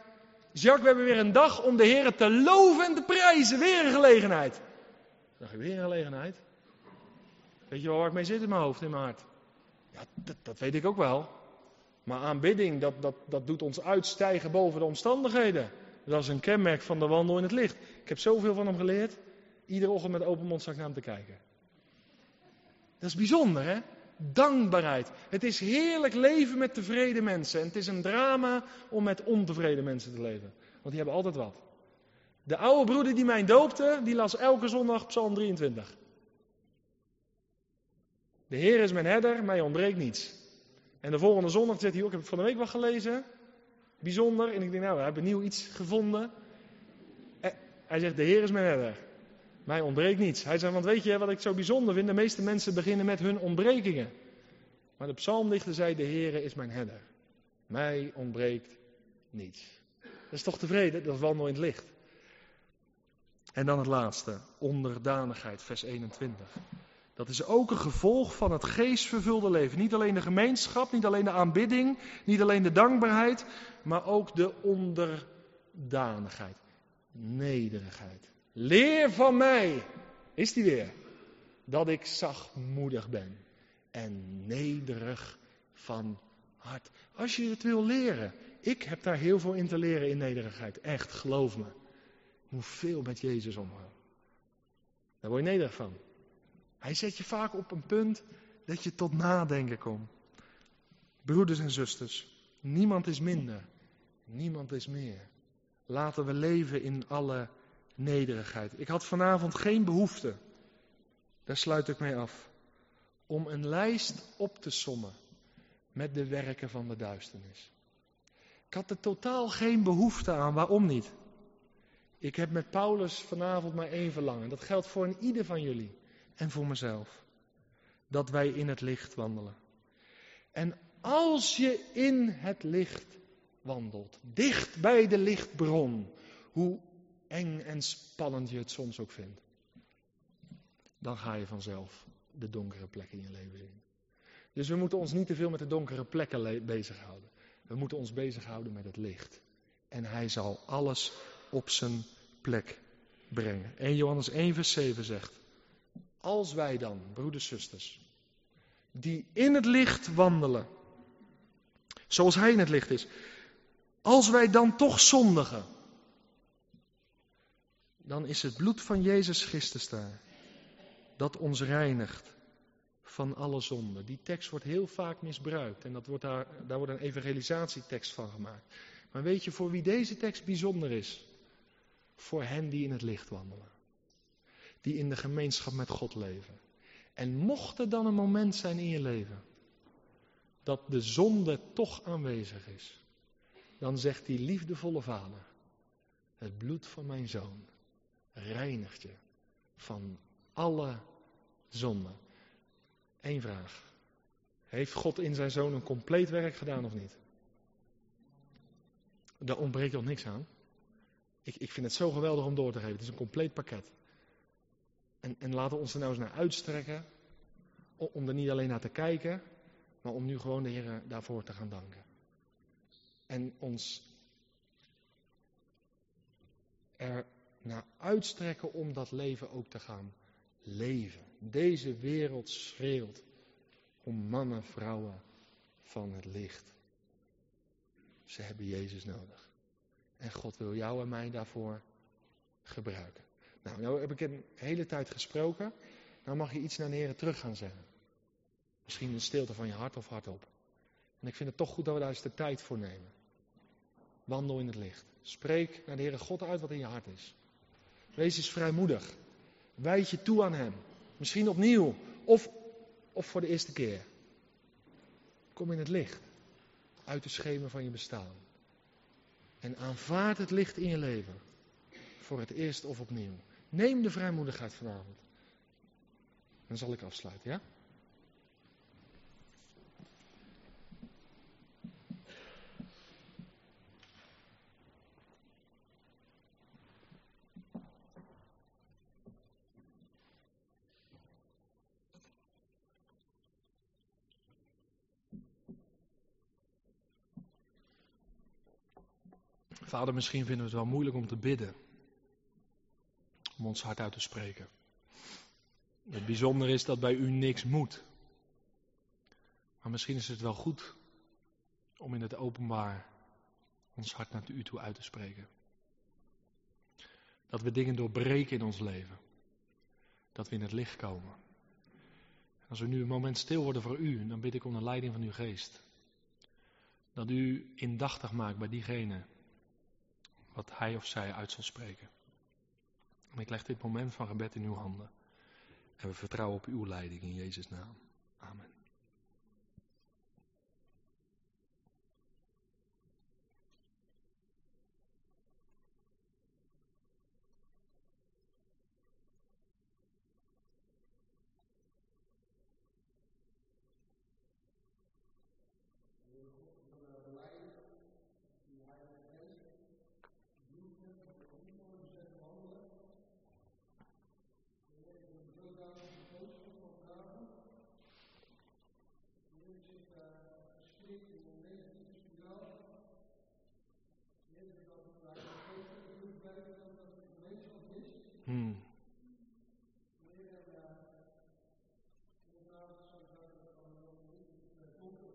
Jacques, we hebben weer een dag om de Heer te loven en te prijzen. Weer een gelegenheid. Dacht weer een gelegenheid? Weet je wel waar ik mee zit in mijn hoofd, in mijn hart? Ja, dat, dat weet ik ook wel. Maar aanbidding, dat, dat, dat doet ons uitstijgen boven de omstandigheden. Dat is een kenmerk van de wandel in het licht. Ik heb zoveel van hem geleerd. Iedere ochtend met open mond zag ik naar hem te kijken. Dat is bijzonder, hè? Dankbaarheid. Het is heerlijk leven met tevreden mensen. En het is een drama om met ontevreden mensen te leven. Want die hebben altijd wat. De oude broeder die mij doopte, die las elke zondag Psalm 23. De Heer is mijn herder, mij ontbreekt niets. En de volgende zondag zegt hij ook, ik heb van de week wat gelezen. Bijzonder. En ik denk, nou, we hebben nieuw iets gevonden. Eh, hij zegt, de Heer is mijn herder. Mij ontbreekt niets. Hij zegt, want weet je wat ik zo bijzonder vind? De meeste mensen beginnen met hun ontbrekingen. Maar de psalmdichter zei, de Heer is mijn herder. Mij ontbreekt niets. Dat is toch tevreden? Dat wandel in het licht. En dan het laatste, onderdanigheid, vers 21. Dat is ook een gevolg van het geestvervulde leven. Niet alleen de gemeenschap, niet alleen de aanbidding, niet alleen de dankbaarheid, maar ook de onderdanigheid. Nederigheid. Leer van mij, is die weer, dat ik zachtmoedig ben en nederig van hart. Als je het wil leren, ik heb daar heel veel in te leren in nederigheid. Echt, geloof me. Ik moet veel met Jezus omgaan. Daar word je nederig van. Hij zet je vaak op een punt dat je tot nadenken komt. Broeders en zusters, niemand is minder, niemand is meer. Laten we leven in alle nederigheid. Ik had vanavond geen behoefte, daar sluit ik mee af, om een lijst op te sommen met de werken van de duisternis. Ik had er totaal geen behoefte aan, waarom niet? Ik heb met Paulus vanavond maar één verlangen. Dat geldt voor een ieder van jullie en voor mezelf. Dat wij in het licht wandelen. En als je in het licht wandelt, dicht bij de lichtbron, hoe eng en spannend je het soms ook vindt, dan ga je vanzelf de donkere plekken in je leven zien. Dus we moeten ons niet te veel met de donkere plekken bezighouden. We moeten ons bezighouden met het licht. En hij zal alles op zijn plek brengen. 1 Johannes 1 vers 7 zegt, als wij dan, broeders, zusters, die in het licht wandelen, zoals Hij in het licht is, als wij dan toch zondigen, dan is het bloed van Jezus Christus daar, dat ons reinigt van alle zonden. Die tekst wordt heel vaak misbruikt en dat wordt daar, daar wordt een evangelisatietekst van gemaakt. Maar weet je voor wie deze tekst bijzonder is? Voor hen die in het licht wandelen die in de gemeenschap met God leven. En mocht er dan een moment zijn in je leven dat de zonde toch aanwezig is, dan zegt die liefdevolle vader, het bloed van mijn zoon reinigt je van alle zonde. Eén vraag. Heeft God in zijn zoon een compleet werk gedaan of niet? Daar ontbreekt nog niks aan. Ik, ik vind het zo geweldig om door te geven. Het is een compleet pakket. En, en laten we ons er nou eens naar uitstrekken. Om er niet alleen naar te kijken, maar om nu gewoon de Heer daarvoor te gaan danken. En ons er naar uitstrekken om dat leven ook te gaan leven. Deze wereld schreeuwt om mannen, vrouwen van het licht. Ze hebben Jezus nodig. En God wil jou en mij daarvoor gebruiken. Nou, nou heb ik een hele tijd gesproken. Nou mag je iets naar de Heer terug gaan zeggen. Misschien de stilte van je hart of hardop. En ik vind het toch goed dat we daar eens de tijd voor nemen. Wandel in het licht. Spreek naar de Heere God uit wat in je hart is. Wees eens vrijmoedig. Wijd je toe aan Hem. Misschien opnieuw. Of, of voor de eerste keer. Kom in het licht. Uit de schemen van je bestaan. En aanvaard het licht in je leven. Voor het eerst of opnieuw. Neem de vrijmoedigheid vanavond. Dan zal ik afsluiten, ja? Vader, misschien vinden we het wel moeilijk om te bidden. Om ons hart uit te spreken. Het bijzondere is dat bij u niks moet. Maar misschien is het wel goed om in het openbaar ons hart naar u toe uit te spreken. Dat we dingen doorbreken in ons leven. Dat we in het licht komen. Als we nu een moment stil worden voor u, dan bid ik om de leiding van uw geest. Dat u indachtig maakt bij diegene wat hij of zij uit zal spreken. En ik leg dit moment van gebed in uw handen. En we vertrouwen op uw leiding in Jezus' naam. Amen.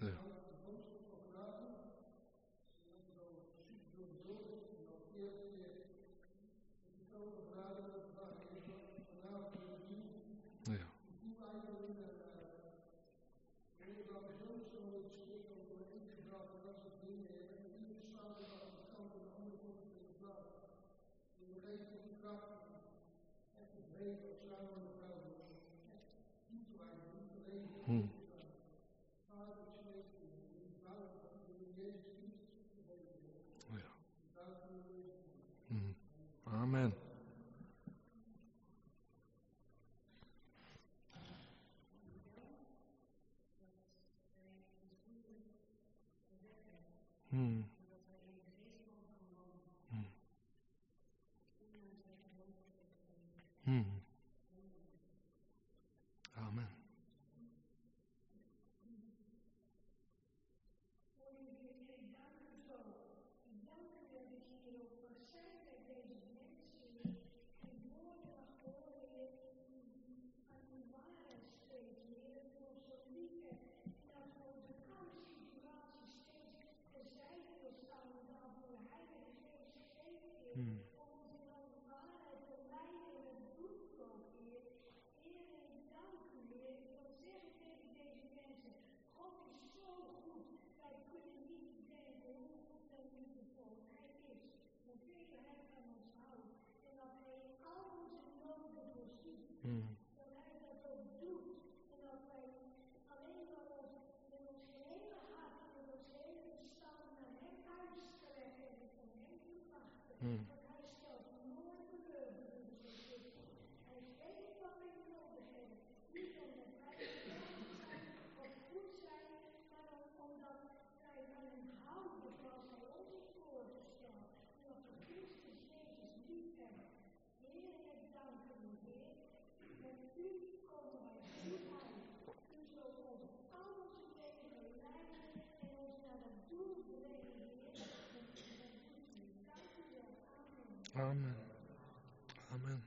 Ja. Ja. Hmm. Ja. Hmm. Amen. Amen. Amen.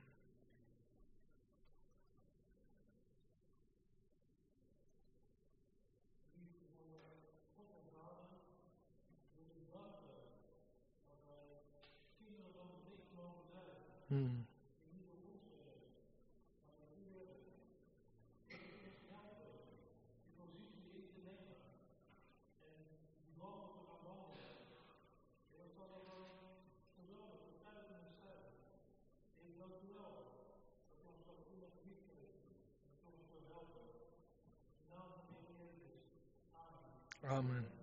Mm. Amen.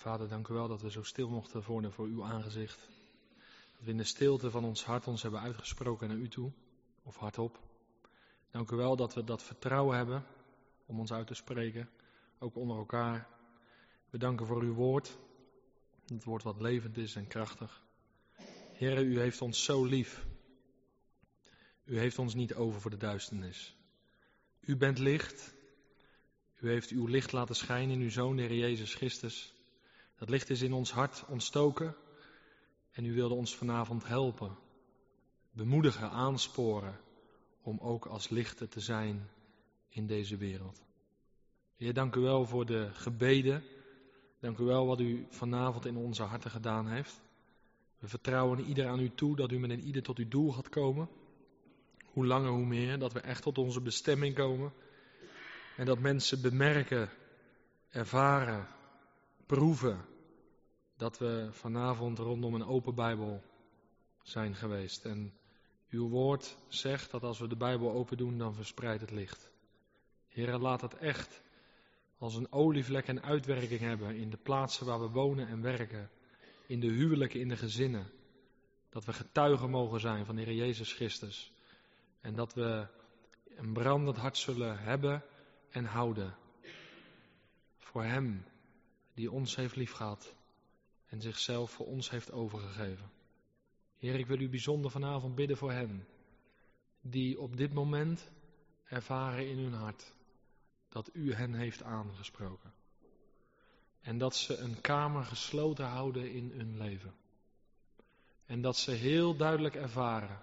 Vader, dank u wel dat we zo stil mochten worden voor uw aangezicht. Dat we in de stilte van ons hart ons hebben uitgesproken naar u toe, of hardop. Dank u wel dat we dat vertrouwen hebben om ons uit te spreken, ook onder elkaar. We danken voor uw woord, het woord wat levend is en krachtig. Heer, u heeft ons zo lief. U heeft ons niet over voor de duisternis. U bent licht. U heeft uw licht laten schijnen in uw Zoon, de Jezus Christus. Dat licht is in ons hart ontstoken. En u wilde ons vanavond helpen, bemoedigen, aansporen om ook als lichten te zijn in deze wereld. Heer, dank u wel voor de gebeden. Dank u wel wat u vanavond in onze harten gedaan heeft. We vertrouwen ieder aan u toe dat u met een ieder tot uw doel gaat komen. Hoe langer, hoe meer. Dat we echt tot onze bestemming komen. En dat mensen bemerken, ervaren, proeven dat we vanavond rondom een open Bijbel zijn geweest. En uw woord zegt dat als we de Bijbel open doen, dan verspreidt het licht. Heer, laat het echt als een olievlek en uitwerking hebben in de plaatsen waar we wonen en werken. In de huwelijken, in de gezinnen. Dat we getuigen mogen zijn van de Heer Jezus Christus. En dat we een brandend hart zullen hebben en houden. Voor Hem die ons heeft liefgehad en zichzelf voor ons heeft overgegeven. Heer, ik wil u bijzonder vanavond bidden voor hen die op dit moment ervaren in hun hart dat u hen heeft aangesproken. En dat ze een kamer gesloten houden in hun leven. En dat ze heel duidelijk ervaren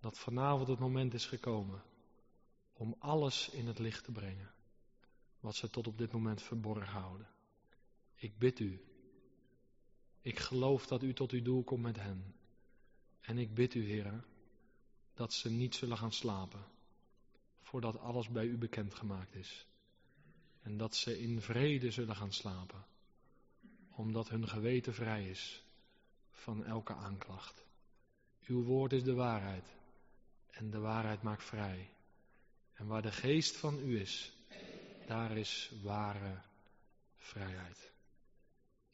dat vanavond het moment is gekomen om alles in het licht te brengen. Wat ze tot op dit moment verborgen houden. Ik bid u. Ik geloof dat u tot uw doel komt met hen. En ik bid u, Heer, dat ze niet zullen gaan slapen voordat alles bij u bekendgemaakt is. En dat ze in vrede zullen gaan slapen, omdat hun geweten vrij is van elke aanklacht. Uw woord is de waarheid en de waarheid maakt vrij. En waar de geest van u is, daar is ware vrijheid.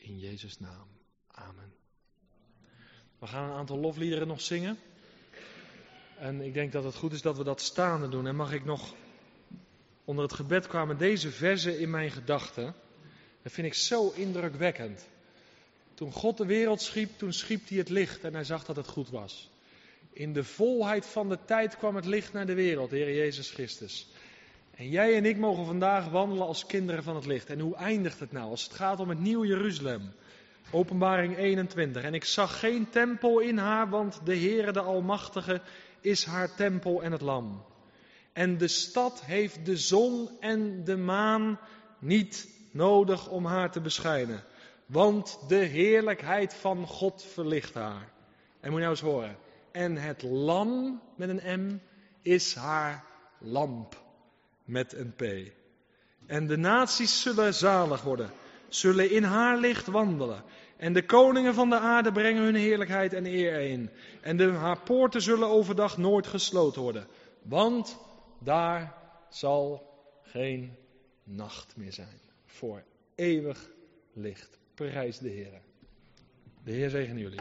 In Jezus' naam. Amen. We gaan een aantal lofliederen nog zingen. En ik denk dat het goed is dat we dat staande doen. En mag ik nog, onder het gebed kwamen deze verzen in mijn gedachten. Dat vind ik zo indrukwekkend. Toen God de wereld schiep, toen schiep hij het licht en hij zag dat het goed was. In de volheid van de tijd kwam het licht naar de wereld, Heer Jezus Christus. En jij en ik mogen vandaag wandelen als kinderen van het licht. En hoe eindigt het nou als het gaat om het nieuwe Jeruzalem? Openbaring 21. En ik zag geen tempel in haar, want de Heere de Almachtige is haar tempel en het lam. En de stad heeft de zon en de maan niet nodig om haar te beschijnen. Want de heerlijkheid van God verlicht haar. En moet je nou eens horen. En het lam met een M is haar lamp met een P. En de naties zullen zalig worden, zullen in haar licht wandelen. En de koningen van de aarde brengen hun heerlijkheid en eer in. En de, haar poorten zullen overdag nooit gesloten worden. Want daar zal geen nacht meer zijn. Voor eeuwig licht. Prijs de Heer. De Heer zegen jullie.